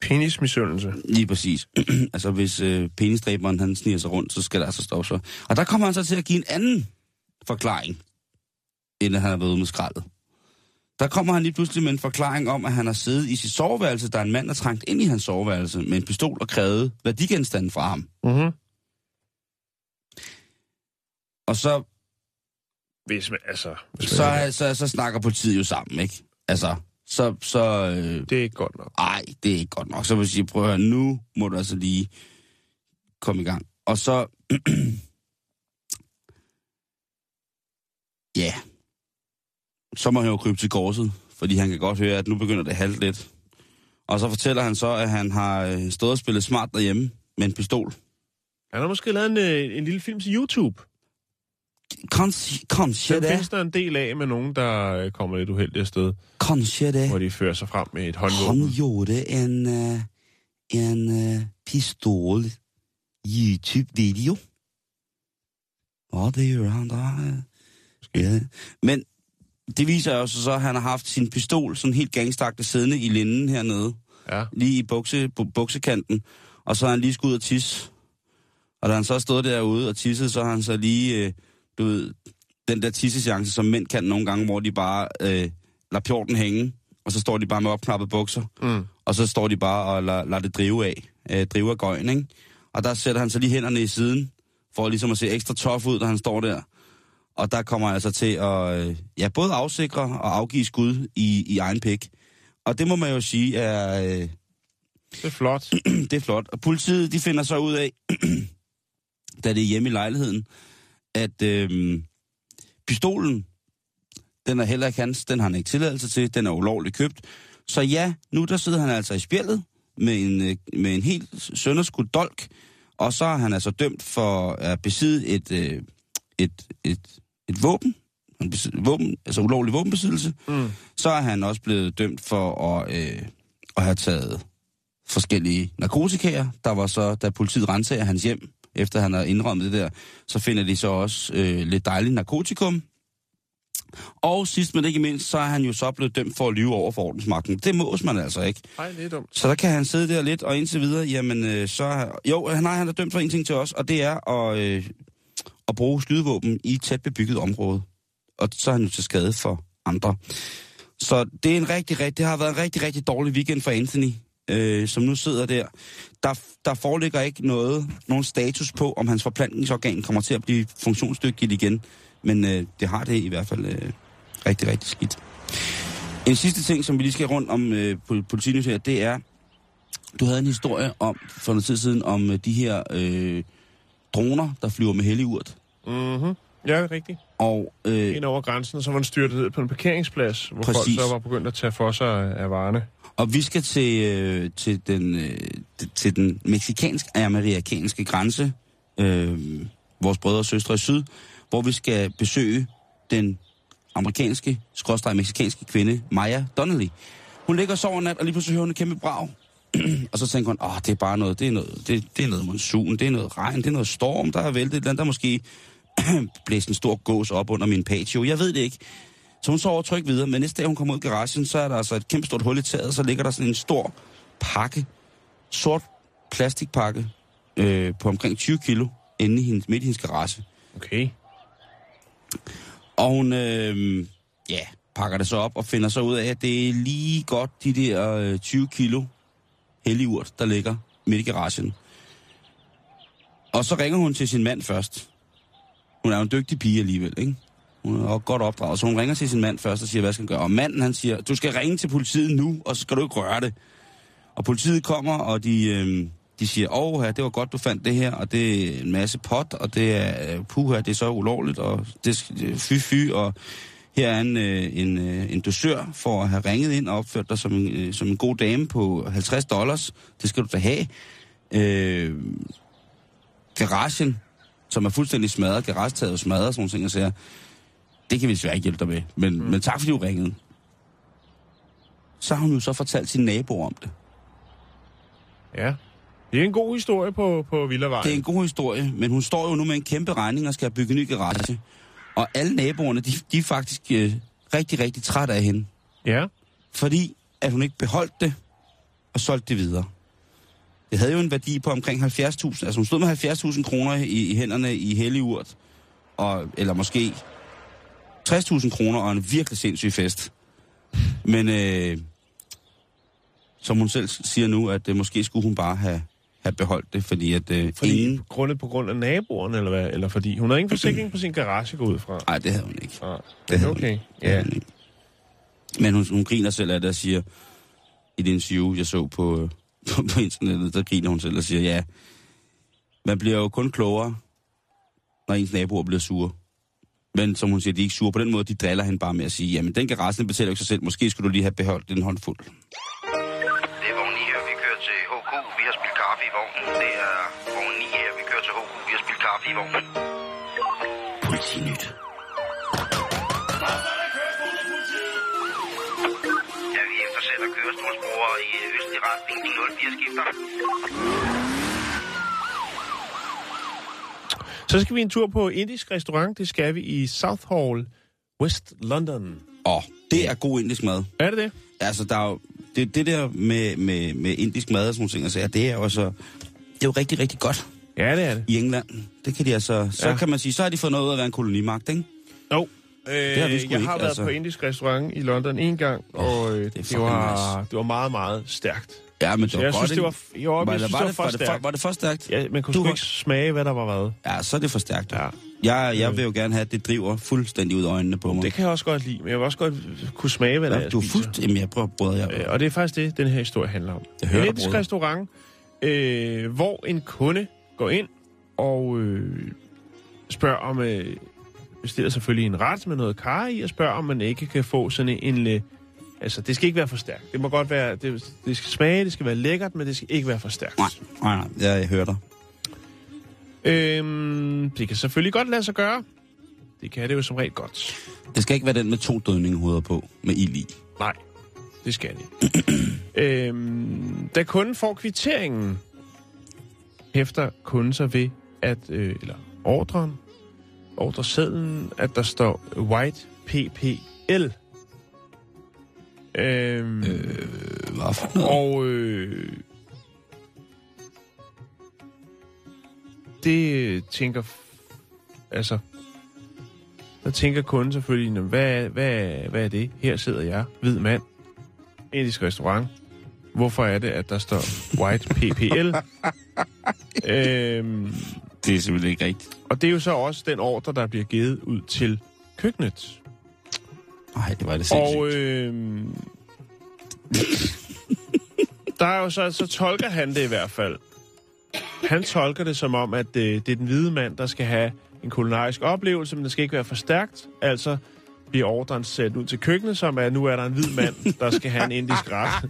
Penismisundelse. Lige præcis. altså hvis øh, penisdræberen, han sniger sig rundt, så skal der altså stoppe så. Og der kommer han så til at give en anden forklaring, end at han har været ude med skraldet. Der kommer han lige pludselig med en forklaring om, at han har siddet i sit soveværelse. Der er en mand, der trængt ind i hans soveværelse med en pistol og krævet værdigenstanden fra ham. Mm-hmm. Og så, Hvis man, altså... Hvis så, man, så, så, så snakker politiet jo sammen, ikke? Altså, så... så øh, det er ikke godt nok. ej, det er ikke godt nok. Så vil jeg sige, prøv at høre, nu må du altså lige komme i gang. Og så... ja. Så må han jo krybe til korset, fordi han kan godt høre, at nu begynder det halte lidt. Og så fortæller han så, at han har øh, stået og spillet smart derhjemme med en pistol. Han har måske lavet en, øh, en lille film til YouTube. Kanskje, kanskje Den findes der en del af med nogen, der øh, kommer lidt uheldigt afsted, Kanskje det. hvor de fører sig frem med et Han håndvåben. gjorde en, en pistol YouTube-video. Ja, det gør han da. Ja. Men det viser jo så, at han har haft sin pistol sådan helt gangstagte siddende i linden hernede. Ja. Lige i bukse, bu- buksekanten. Og så har han lige skudt ud og tisse. Og da han så stod derude og tissede, så har han så lige, øh, du ved, den der tissechance, som mænd kan nogle gange, hvor de bare øh, lader pjorten hænge, og så står de bare med opknappede bukser, Mm. og så står de bare og lader, lader det drive af, øh, drive af gøjen, ikke? Og der sætter han så lige hænderne i siden, for ligesom at se ekstra tof ud, da han står der. Og der kommer altså til at øh, ja, både afsikre og afgive skud i, i egen pik. Og det må man jo sige er, øh, Det er flot. det er flot. Og politiet, de finder så ud af, da det er hjemme i lejligheden, at øh, pistolen, den er heller ikke hans, den har han ikke tilladelse til, den er ulovligt købt. Så ja, nu der sidder han altså i spjældet med en, øh, med en helt sønderskudt dolk, og så er han altså dømt for at besidde et, øh, et, et, et våben, en våben, altså ulovlig våbenbesiddelse. Mm. Så er han også blevet dømt for at, øh, at have taget forskellige narkotikaer. Der var så, da politiet renser hans hjem, efter han har indrømmet det der, så finder de så også øh, lidt dejligt narkotikum. Og sidst men ikke mindst, så er han jo så blevet dømt for at lyve over for ordensmagten. Det mås man altså ikke. Nej, det er dumt. Så der kan han sidde der lidt, og indtil videre, jamen øh, så... Jo, han har, han er dømt for en ting til os, og det er at, øh, at bruge skydevåben i et tæt bebygget område. Og så er han jo til skade for andre. Så det er en rigtig, rigtig, det har været en rigtig, rigtig dårlig weekend for Anthony, øh, som nu sidder der. Der, der foreligger ikke noget, nogen status på, om hans forplantningsorgan kommer til at blive funktionsdygtigt igen. Men øh, det har det i hvert fald øh, rigtig, rigtig skidt. En sidste ting, som vi lige skal rundt om øh, på her, det er, du havde en historie om for noget tid siden om øh, de her øh, droner, der flyver med helligurt. Mm-hmm. Ja, det er rigtigt. Og øh, Ind over grænsen, og så var den styrtet ned på en parkeringsplads, hvor Præcis. folk så var begyndt at tage for sig af varerne. Og vi skal til, øh, til, den, øh, til den meksikansk-amerikanske grænse, øh, vores brødre og søstre i syd, hvor vi skal besøge den amerikanske, skråstrej meksikanske kvinde, Maya Donnelly. Hun ligger og sover en nat, og lige pludselig hører hun et kæmpe brag. og så tænker hun, åh, det er bare noget, det er noget, det, det er noget monsun, det er noget regn, det er noget storm, der er væltet et eller andet, der måske blæst en stor gås op under min patio. Jeg ved det ikke. Så hun sover trygt videre, men næste dag hun kommer ud i garagen, så er der altså et kæmpe stort hul i taget, så ligger der sådan en stor pakke, sort plastikpakke, øh, på omkring 20 kilo, inde i hendes, midt i hendes garage. Okay. Og hun, øh, ja, pakker det så op og finder så ud af, at det er lige godt de der øh, 20 kilo helligurt, der ligger midt i garagen. Og så ringer hun til sin mand først. Hun er jo en dygtig pige alligevel, ikke? Hun er godt opdraget, så hun ringer til sin mand først og siger, hvad skal han gøre? Og manden, han siger, du skal ringe til politiet nu, og så skal du ikke røre det. Og politiet kommer, og de, øh, de siger, åh, her, det var godt, du fandt det her, og det er en masse pot, og det er, øh, puha, det er så ulovligt, og det er øh, fy fy, og her er en, øh, en, øh, en dosør for at have ringet ind og opført dig som en, øh, som en god dame på 50 dollars. Det skal du da have. Øh, garagen, som er fuldstændig smadret, garagetaget er smadret, og sådan nogle ting, og siger, det kan vi desværre ikke hjælpe dig med, men, mm. men tak fordi du ringede. Så har hun jo så fortalt sin nabo om det. Ja. Det er en god historie på, på Villavejen. Det er en god historie, men hun står jo nu med en kæmpe regning og skal bygge en ny garage. Og alle naboerne, de, de er faktisk øh, rigtig, rigtig trætte af hende. Ja. Fordi at hun ikke beholdt det og solgte det videre. Det havde jo en værdi på omkring 70.000. Altså hun stod med 70.000 kroner i, i hænderne i helligurt. Og, eller måske 60.000 kroner og en virkelig sindssyg fest. Men øh, som hun selv siger nu, at øh, måske skulle hun bare have, have beholdt det, fordi at øh, Fordi ingen... på grund, på grund af naboerne, eller hvad? Eller fordi hun har ingen forsikring på sin garage gå ud fra. Nej, det havde hun ikke. Ah, Det havde hun okay, ikke. Det ja. havde hun ikke. Men hun, hun griner selv af det og siger, i det interview, jeg så på, øh, på, på internettet, der griner hun selv og siger, ja, man bliver jo kun klogere, når ens naboer bliver sure. Men som hun siger, de er ikke sure. På den måde, de driller hende bare med at sige, jamen den garage, den betaler jo ikke sig selv. Måske skulle du lige have beholdt den håndfuld. Det er vogn 9 her, vi kører til HK. Vi har spillet kaffe i vognen. Det er vogn 9 her, vi kører til HK. Vi har spillet kaffe i vognen. Politinyt. Kørestolsbrugere i østlig retning. De 04 skifter. Så skal vi en tur på indisk restaurant. Det skal vi i Southall, West London. Åh, det er god indisk mad. Er det det? Altså, der er jo, det, det der med, med, med indisk mad og sådan nogle ting, altså, det er jo altså, det er jo rigtig, rigtig godt Ja, det er det. i England. Det kan de altså, så Ja. kan man sige, så har de fået noget ud af at være en kolonimagt, ikke? Jo. Øh, har vi sgu jeg ikke, har været altså. på indisk restaurant i London en gang, og øh, det, det, var, det var meget, meget stærkt. Ja, men det var jeg godt, synes, det var, jo, var, jeg det, synes, var, det det, var var, for det stærkt. var det for stærkt? Ja, man kunne Du sgu var- ikke smage, hvad der var hvad. Ja, så er det for stærkt. Ja. Jeg, jeg vil jo gerne have, at det driver fuldstændig ud af øjnene på mig. Det kan jeg også godt lide, men jeg vil også godt kunne smage, hvad der er, ja, du er. Jamen, jeg prøver, brød, jeg... Øh, Og det er faktisk det, den her historie handler om. Jeg hører en indisk restaurant, øh, hvor en kunde går ind og øh, spørger om... Øh, bestiller selvfølgelig en ret med noget kar i, og spørger, om man ikke kan få sådan en... øh, altså, det skal ikke være for stærkt. Det må godt være... Det, det skal smage, det skal være lækkert, men det skal ikke være for stærkt. Nej, nej, nej, jeg, jeg hører dig. Øhm, det kan selvfølgelig godt lade sig gøre. Det kan det jo som regel godt. Det skal ikke være den med to dødningehoveder på, med ild i. Nej, det skal det. øhm, da kunden får kvitteringen, hæfter kunden sig ved, at, øh, eller ordren, ordresedlen, at der står White PPL. Øhm, Øh, hvad for noget? og øh, det tænker, altså, der tænker kunden selvfølgelig, "Nå, hvad, hvad, hvad er det? Her sidder jeg, hvid mand, indisk restaurant. Hvorfor er det, at der står White PPL? øhm, Det er simpelthen ikke rigtigt. og det er jo så også den ordre, der bliver givet ud til køkkenet. Nej, det var det sindssygt. Og øh, der er jo så, så tolker han det i hvert fald. Han tolker det som om, at øh, det er den hvide mand, der skal have en kulinarisk oplevelse, men det skal ikke være for stærkt. Altså bliver ordren sat ud til køkkenet, som er, nu er der en hvid mand, der skal have en indisk ret.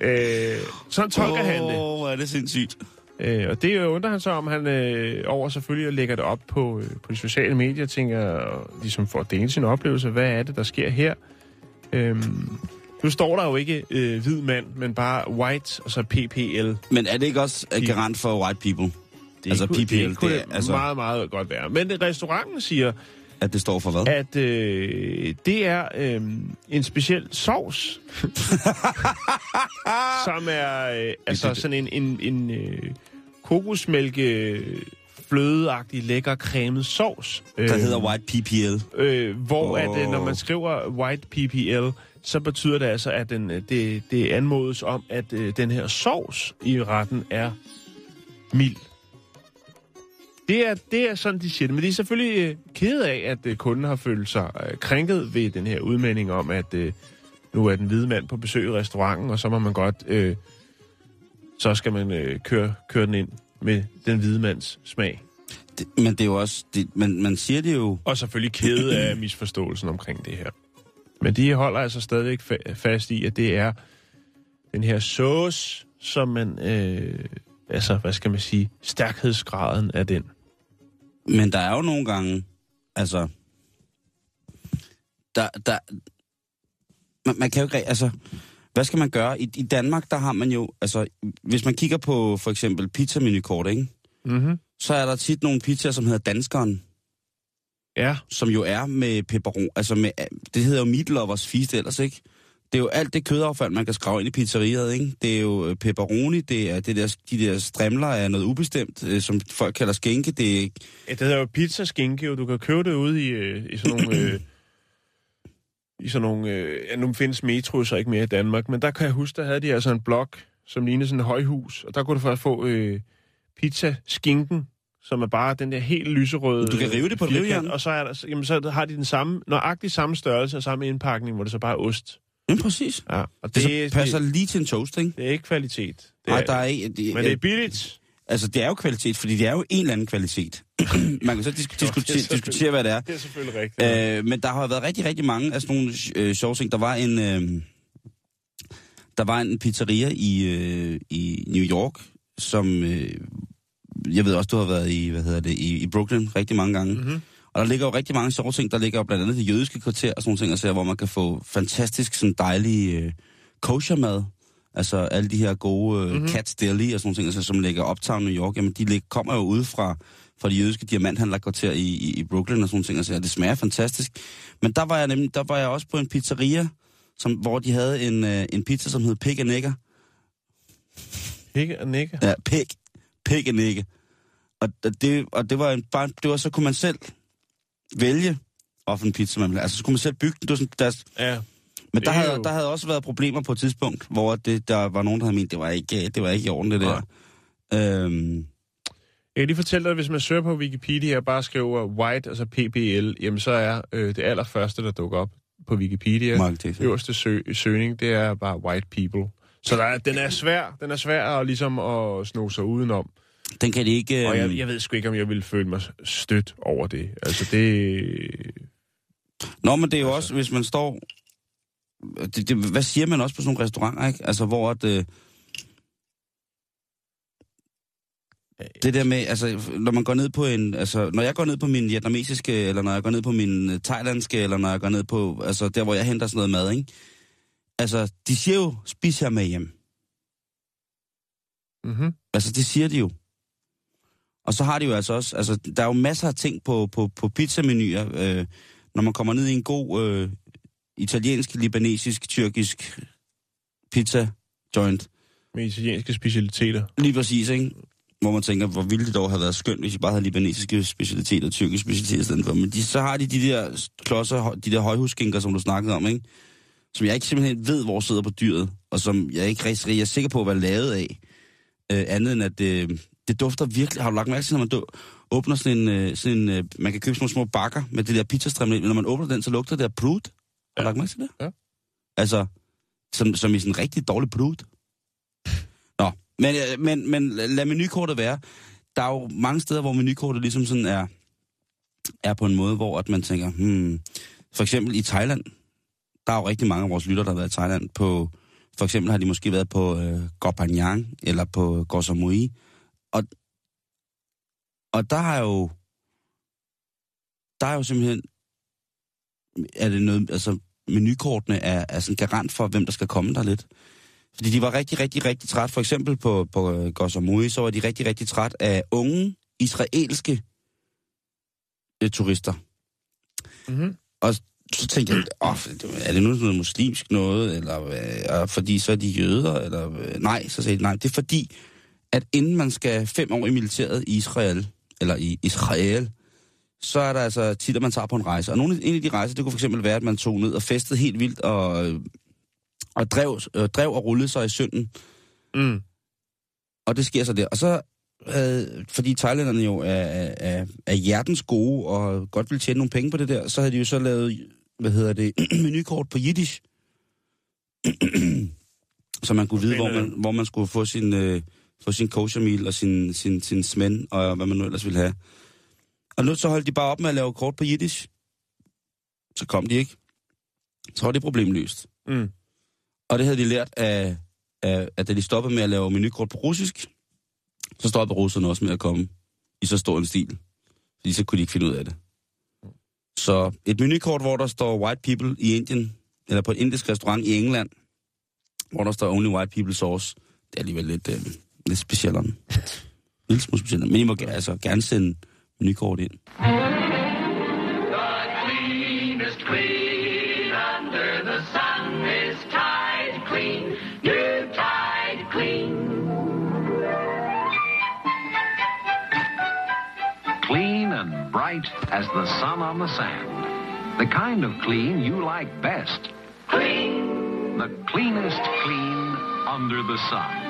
øh, sådan tolker oh. han det. Åh, er det sindssygt. Øh, og det undrer han sig om, han øh, over selvfølgelig lægger det op på, øh, på de sociale medier, tænker, og ligesom for at dele sin oplevelse, hvad er det, der sker her? Øhm, nu står der jo ikke øh, hvid mand, men bare white, og så PPL. Men er det ikke også uh, garant for white people? Det Altså, kunne, PPL, det, kunne det er- det altså- meget, meget godt være. Men det, restauranten siger, At det står for hvad? at øh, det er øh, en speciel sovs, som er øh, altså sådan en, en, en øh, kokosmælke flødeagtig, lækker, cremet sovs. Der Øh, hedder white PPL. øh, hvor Åh. at, øh, når man skriver white PPL, så betyder det altså, at den, øh, det, det anmodes om, at øh, den her sovs i retten er mild. Det er, det er sådan, de siger det. Men de er selvfølgelig øh, kede af, at øh, kunden har følt sig øh, krænket ved den her udmelding om, at øh, nu er den hvide mand på besøg i restauranten, og så må man godt, øh, så skal man øh, køre, køre den ind med den hvide mands smag. Det, men det er jo også... Det, man, man siger det jo... Og selvfølgelig kede af misforståelsen omkring det her. Men de holder altså stadigvæk fa- fast i, at det er den her sauce, som man, øh, altså hvad skal man sige, stærkhedsgraden af den. Men der er jo nogle gange... Altså... Der... der man, man kan jo ikke... Altså... Hvad skal man gøre? I, I Danmark, der har man jo... Altså, hvis man kigger på for eksempel pizza-menukort, ikke? Mm-hmm. Så er der tit nogle pizzaer, som hedder Danskeren, Ja, som jo er med pepperon... Altså, med, det hedder jo meat lovers feast ellers, ikke? Det er jo alt det kødaffald, man kan skrave ind i pizzeriet, ikke? Det er jo øh, pepperoni, det er det der, de der strimler af noget ubestemt, øh, som folk kalder skænke. Det er det hedder jo pizzaskinke, og du kan købe det ude i, øh, i sådan nogle... I sådan nogle... Øh, ja, nu findes metro så ikke mere i Danmark, men der kan jeg huske, der havde de altså en blok, som lignede sådan et højhus, og der kunne du faktisk få øh, pizza skinken, som er bare den der helt lyserøde... Du kan rive det på et rivejern. Og så, er der, jamen, så har de den samme, nøjagtig samme størrelse og samme indpakning, hvor det så bare er ost. Men præcis. Ja, og Det, det, passer det, lige til en toast, ikke? det er ikke kvalitet. Det Nej, er, der er ikke... Det, men det er billigt. Altså, det er jo kvalitet, fordi det er jo en eller anden kvalitet. Man kan så er diskutere, diskutere, hvad det er. Det er selvfølgelig rigtigt. Øh, men der har været rigtig, rigtig mange af sådan nogle øh, sjove ting. Der var en, øh, der var en pizzeria i, øh, i New York, som øh, jeg ved også, du har været i, hvad hedder det, i, i Brooklyn rigtig mange gange. Mm-hmm. Og der ligger jo rigtig mange sjove ting. Der ligger jo blandt andet det jødiske kvarter og sådan nogle ting, altså, hvor man kan få fantastisk sådan dejlig øh, koshermad. Altså alle de her gode øh, mm-hmm. Cats Deli og sådan nogle ting, altså, som ligger Uptown New York, jamen de lig, kommer jo ude fra, fra de jødiske diamanthandlerkvarter i, i, i Brooklyn og sådan nogle ting, altså det smager fantastisk. Men der var jeg nemlig, der var jeg også på en pizzeria, som, hvor de havde en, øh, en pizza, som hed Pig and Nigger. Ikke og nikke. Ja, pig. Pig and Nigger. Og og det, og det var en, bare, det var så kunne man selv vælge, en pizza man ville. Altså så kunne man selv bygge den. Det var sådan, deres, Ja. Men der er havde, jo- der havde også været problemer på et tidspunkt, hvor det, der var nogen, der havde ment, det var ikke, det var ikke i orden, det der. Øhm, Jeg kan lige fortælle dig, at hvis man søger på Wikipedia og bare skriver white, altså PBL, jamen så er øh, det allerførste, der dukker op på Wikipedia, øverste sø- søgning, det er bare white people. Så der er, den er svær, den er svær at, ligesom at sno sig udenom. den kan de ikke... Og øhm, jeg, jeg ved sgu ikke, om jeg ville føle mig stødt over det. Altså det... Nå, men det er jo også, hvis man står... Det, det, hvad siger man også på sådan nogle restauranter, ikke? Altså, hvor at... Øh, det der med, altså, når man går ned på en, altså, når jeg går ned på min vietnamesiske, eller når jeg går ned på min øh, thailandske, eller når jeg går ned på, altså, der hvor jeg henter sådan noget mad, ikke? Altså, de siger jo, spis her med hjem. Mm-hmm. Altså, det siger de jo. Og så har de jo altså også, altså, der er jo masser af ting på, på, på pizzamenuer, øh, når man kommer ned i en god øh, italiensk, libanesisk, tyrkisk pizza joint. Med italienske specialiteter. Lige præcis, ikke? Hvor man tænker, hvor ville det dog have været skønt, hvis de bare havde libanesiske specialiteter og tyrkiske specialiteter i stedet for. Men de, så har de de der klodser, de der højhusskinker, som du snakkede om, ikke? Som jeg ikke simpelthen ved, hvor sidder på dyret, og som jeg ikke rigtig jeg er sikker på, hvad er lavet af. Øh, andet end, at det, det dufter virkelig... Har du lagt mærke til, når man du, åbner sådan en... øh, Sådan en øh, man kan købe sådan nogle små bakker med det der pizzastrimle, men når man åbner den, så lugter det af brud. Har du lagt mærke til det? Ja. Altså, som, som i sådan en rigtig dårlig brud. Nå, men, øh, men, men lad menukortet være. Der er jo mange steder, hvor menukortet ligesom sådan er, er på en måde, hvor at man tænker, hmm, for eksempel i Thailand, der er jo rigtig mange af vores lytter, der har været i Thailand på, for eksempel har de måske været på øh, Gopanyang eller på Koh Samui, og, og der er jo, der er jo simpelthen, er det noget, altså menukortene er, er sådan garant for, hvem der skal komme der lidt. Fordi de var rigtig, rigtig, rigtig træt. For eksempel på, på øh, Koh Samui, så var de rigtig, rigtig træt af unge israelske øh, turister. Mm-hmm. Og så tænkte jeg, oh, er det nu noget muslimsk noget, eller øh, fordi så er de jøder, eller øh, nej, så sagde de nej. Det er fordi, at inden man skal fem år i militæret i Israel, eller i Israel, så er der altså tit, at man tager på en rejse. Og nogle, en af de rejser, det kunne fx være, at man tog ned og festede helt vildt, og, øh, og drev, øh, drev og rullede sig i synden. Mm. Og det sker så der. Og så, øh, fordi thailænderne jo er, er, er, er hjertens gode, og godt vil tjene nogle penge på det der, så havde de jo så lavet, hvad hedder det, menukort på Yiddish. så man kunne vide, hvor man, hvor man skulle få sin, øh, få sin kosher meal og sin, sin, sin smænd, og hvad man nu ellers ville have. Og nu så holdt de bare op med at lave kort på Yiddish. Så kom de ikke. Så var det problem løst. Mm. Og det havde de lært af, af, at da de stoppede med at lave menukort på russisk, så stoppede russerne også med at komme i så stor en stil. Fordi så kunne de ikke finde ud af det. Så et menukort, hvor der står white people i Indien, eller på en indisk restaurant i England, hvor der står only white people sauce, det er alligevel lidt, øh, lidt specielt. Smule specielt. Men I må altså gerne sende menukort ind. cleanest queen under the sun is Tide Clean. New Tide Clean. Clean and bright as the sun on the sand. The kind of clean you like best. Clean. The cleanest clean under the sun.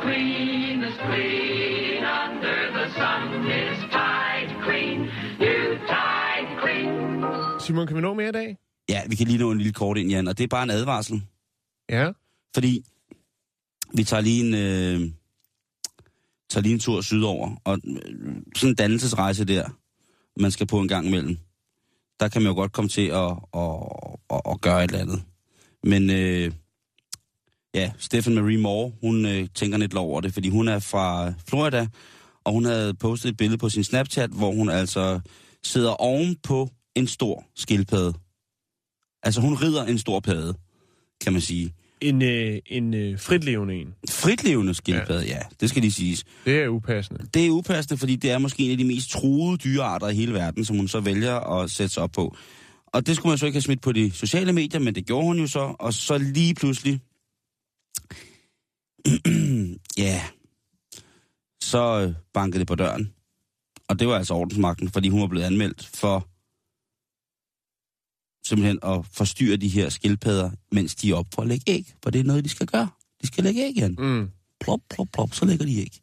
The cleanest clean under the sun is Tide Clean. New Tide Clean. Simon, kan vi nå mere i dag? Ja, vi kan lige nå en lille kort ind, Jan, og det er bare en advarsel. Ja. Fordi vi tager lige en, øh, tager lige en tur sydover, og øh, sådan en dannelsesrejse der, man skal på en gang imellem, der kan man jo godt komme til at, at, at, at gøre et eller andet. Men øh, ja, Stephen Marie Moore, hun øh, tænker lidt over det, fordi hun er fra Florida, og hun havde postet et billede på sin Snapchat, hvor hun altså sidder oven på en stor skildpadde. Altså hun rider en stor padde, kan man sige. En, øh, en øh, fritlevende en. Fritlevende skildpadde, ja. ja, det skal lige siges. Det er upassende. Det er upassende, fordi det er måske en af de mest truede dyrearter i hele verden, som hun så vælger at sætte sig op på. Og det skulle man så ikke have smidt på de sociale medier, men det gjorde hun jo så, og så lige pludselig... ja, så øh, bankede det på døren. Og det var altså ordensmagten, fordi hun var blevet anmeldt for simpelthen at forstyrre de her skildpadder, mens de er op for at lægge æg. For det er noget, de skal gøre. De skal lægge æg igen. Mm. Plop, plop, plop, så lægger de æg.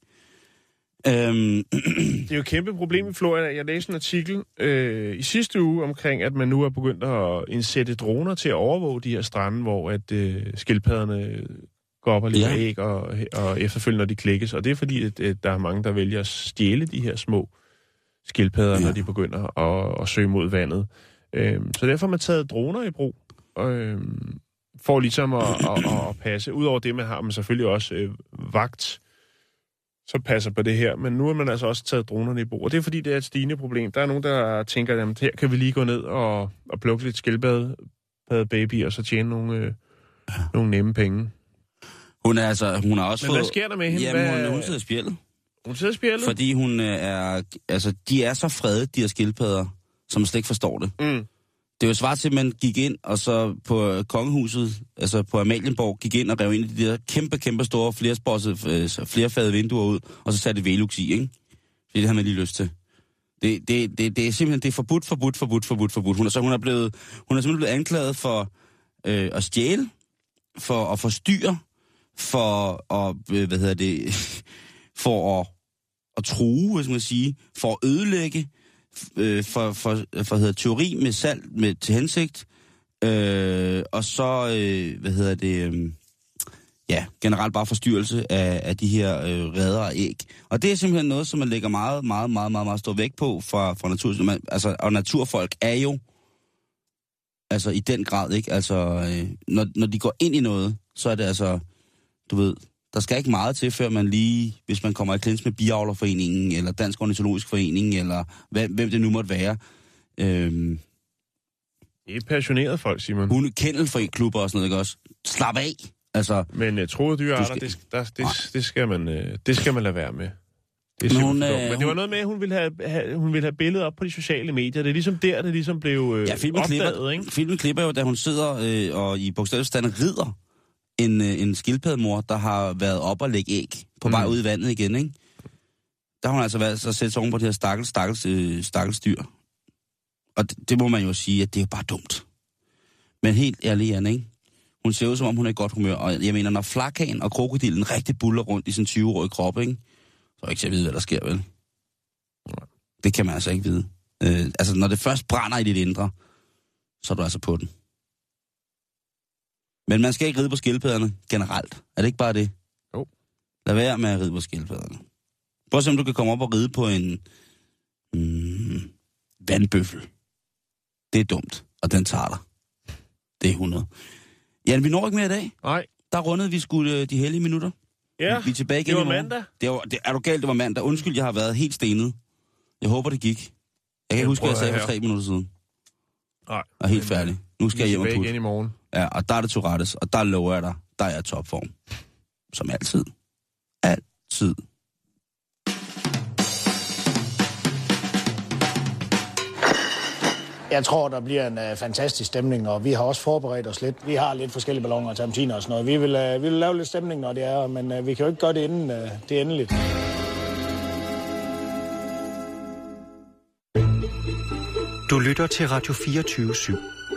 Øhm, Det er jo et kæmpe problem i Florida. Jeg læste en artikel øh, i sidste uge omkring, at man nu er begyndt at indsætte droner til at overvåge de her strande, hvor at øh, skildpadderne går op og lægger Ja. æg, og, og efterfølgende, når de klikkes. Og det er fordi, at, at der er mange, der vælger at stjæle de her små skildpadder, Ja. ja. når de begynder at, at søge mod vandet. Øhm, så derfor har man taget droner i brug, øhm, for ligesom at, at, at, at passe. Udover det, man har man selvfølgelig også øh, vagt, som passer på det her. Men nu har man altså også taget dronerne i brug. Og det er fordi, det er et stigende problem. Der er nogen, der tænker, at her kan vi lige gå ned og, og plukke lidt skildpadde baby, og så tjene nogle, øh, nogle nemme penge. Hun er altså, hun har også Men fået... hvad sker der med hende? Jamen, Hvad- hun, hun sidder spjældet. Hun sidder spjældet? Fordi hun øh, er... Altså, de er så fredet, de her skildpadder, som slet ikke forstår det. Mm. Det er jo svært til, at man gik ind, og så på øh, kongehuset, altså på Amalienborg, gik ind og rev ind i de der kæmpe, kæmpe store flerspossede, øh, flerfadede vinduer ud, og så satte Velux i, ikke? Fordi det har man lige lyst til. Det, det, det, det er simpelthen det er forbudt, forbudt, forbudt, forbudt, forbudt. Hun er, så hun er, blevet, hun er simpelthen blevet anklaget for øh, at stjæle, for at forstyrre, for at, øh, hvad hedder det, for at, at true, hvis man sige, for at ødelægge, øh, for, for, for hedder, teori med salg med, til hensigt, øh, og så, øh, hvad hedder det, øh, ja, generelt bare forstyrrelse af, af de her øh, redder og æg. Og det er simpelthen noget, som man lægger meget, meget, meget, meget, meget stor vægt på fra, fra natur. Man, altså, og naturfolk er jo, altså i den grad, ikke? Altså, øh, når, når de går ind i noget, så er det altså, du ved, der skal ikke meget til, før man lige, hvis man kommer i klins med Biavlerforeningen, eller Dansk Ornitologisk Forening, eller hvem, hvem det nu måtte være. Øhm, Det er passionerede folk, Simon. hun klubber og sådan noget, ikke også? Slap af! Altså, Men uh, troede dyrearter, skal... det, der, det, det, skal man, uh, det skal man lade være med. Det er hun, øh, Men det hun- var noget med, at hun ville have, have, hun ville have billedet op på de sociale medier. Det er ligesom der, det ligesom blev øh, Ja, filmen opdaget, klipper, ikke? filmen klipper jo, da hun sidder øh, og i bogstaveligt stand rider en, øh, en skildpaddemor, der har været op og lægge æg på vej Mm. ud i vandet igen, ikke? Der har hun altså været så sætte sig oven på det her stakkels, stakkels, øh, stakkels dyr. Og det, det, må man jo sige, at det er jo bare dumt. Men helt ærligt, Jan, ikke? Hun ser ud, som om hun er i godt humør. Og jeg mener, når flakhagen og krokodillen rigtig buller rundt i sin 20-årige krop, ikke? Så er ikke til at vide, hvad der sker, vel? Det kan man altså ikke vide. Øh, altså, når det først brænder i dit indre, så er du altså på den. Men man skal ikke ride på skildpadderne generelt. Er det ikke bare det? Jo. Lad være med at ride på skildpadderne. Prøv at se, om du kan komme op og ride på en mm, vandbøffel. Det er dumt, og den tager dig. Det er 100. Jan, vi når ikke mere i dag. Nej. Der rundede vi skulle de hellige minutter. Ja, vi er tilbage igen det var i morgen. mandag. Det var, det, er du galt, det var mandag. Undskyld, jeg har været helt stenet. Jeg håber, det gik. Jeg kan ikke Jeg huske, hvad jeg sagde for tre minutter siden. Nej. Jeg er helt færdig. Nu skal jeg hjem og putte. igen i morgen. Ja, og der er det Tourettes, og der lover jeg dig, der er jeg topform. Som altid. Altid. Jeg tror, der bliver en øh, fantastisk stemning, og vi har også forberedt os lidt. Vi har lidt forskellige balloner og tamtiner og sådan noget. Vi vil, øh, vi vil lave lidt stemning, når det er, men øh, vi kan jo ikke gøre det inden øh, det er endeligt. Du lytter til Radio 24 /7.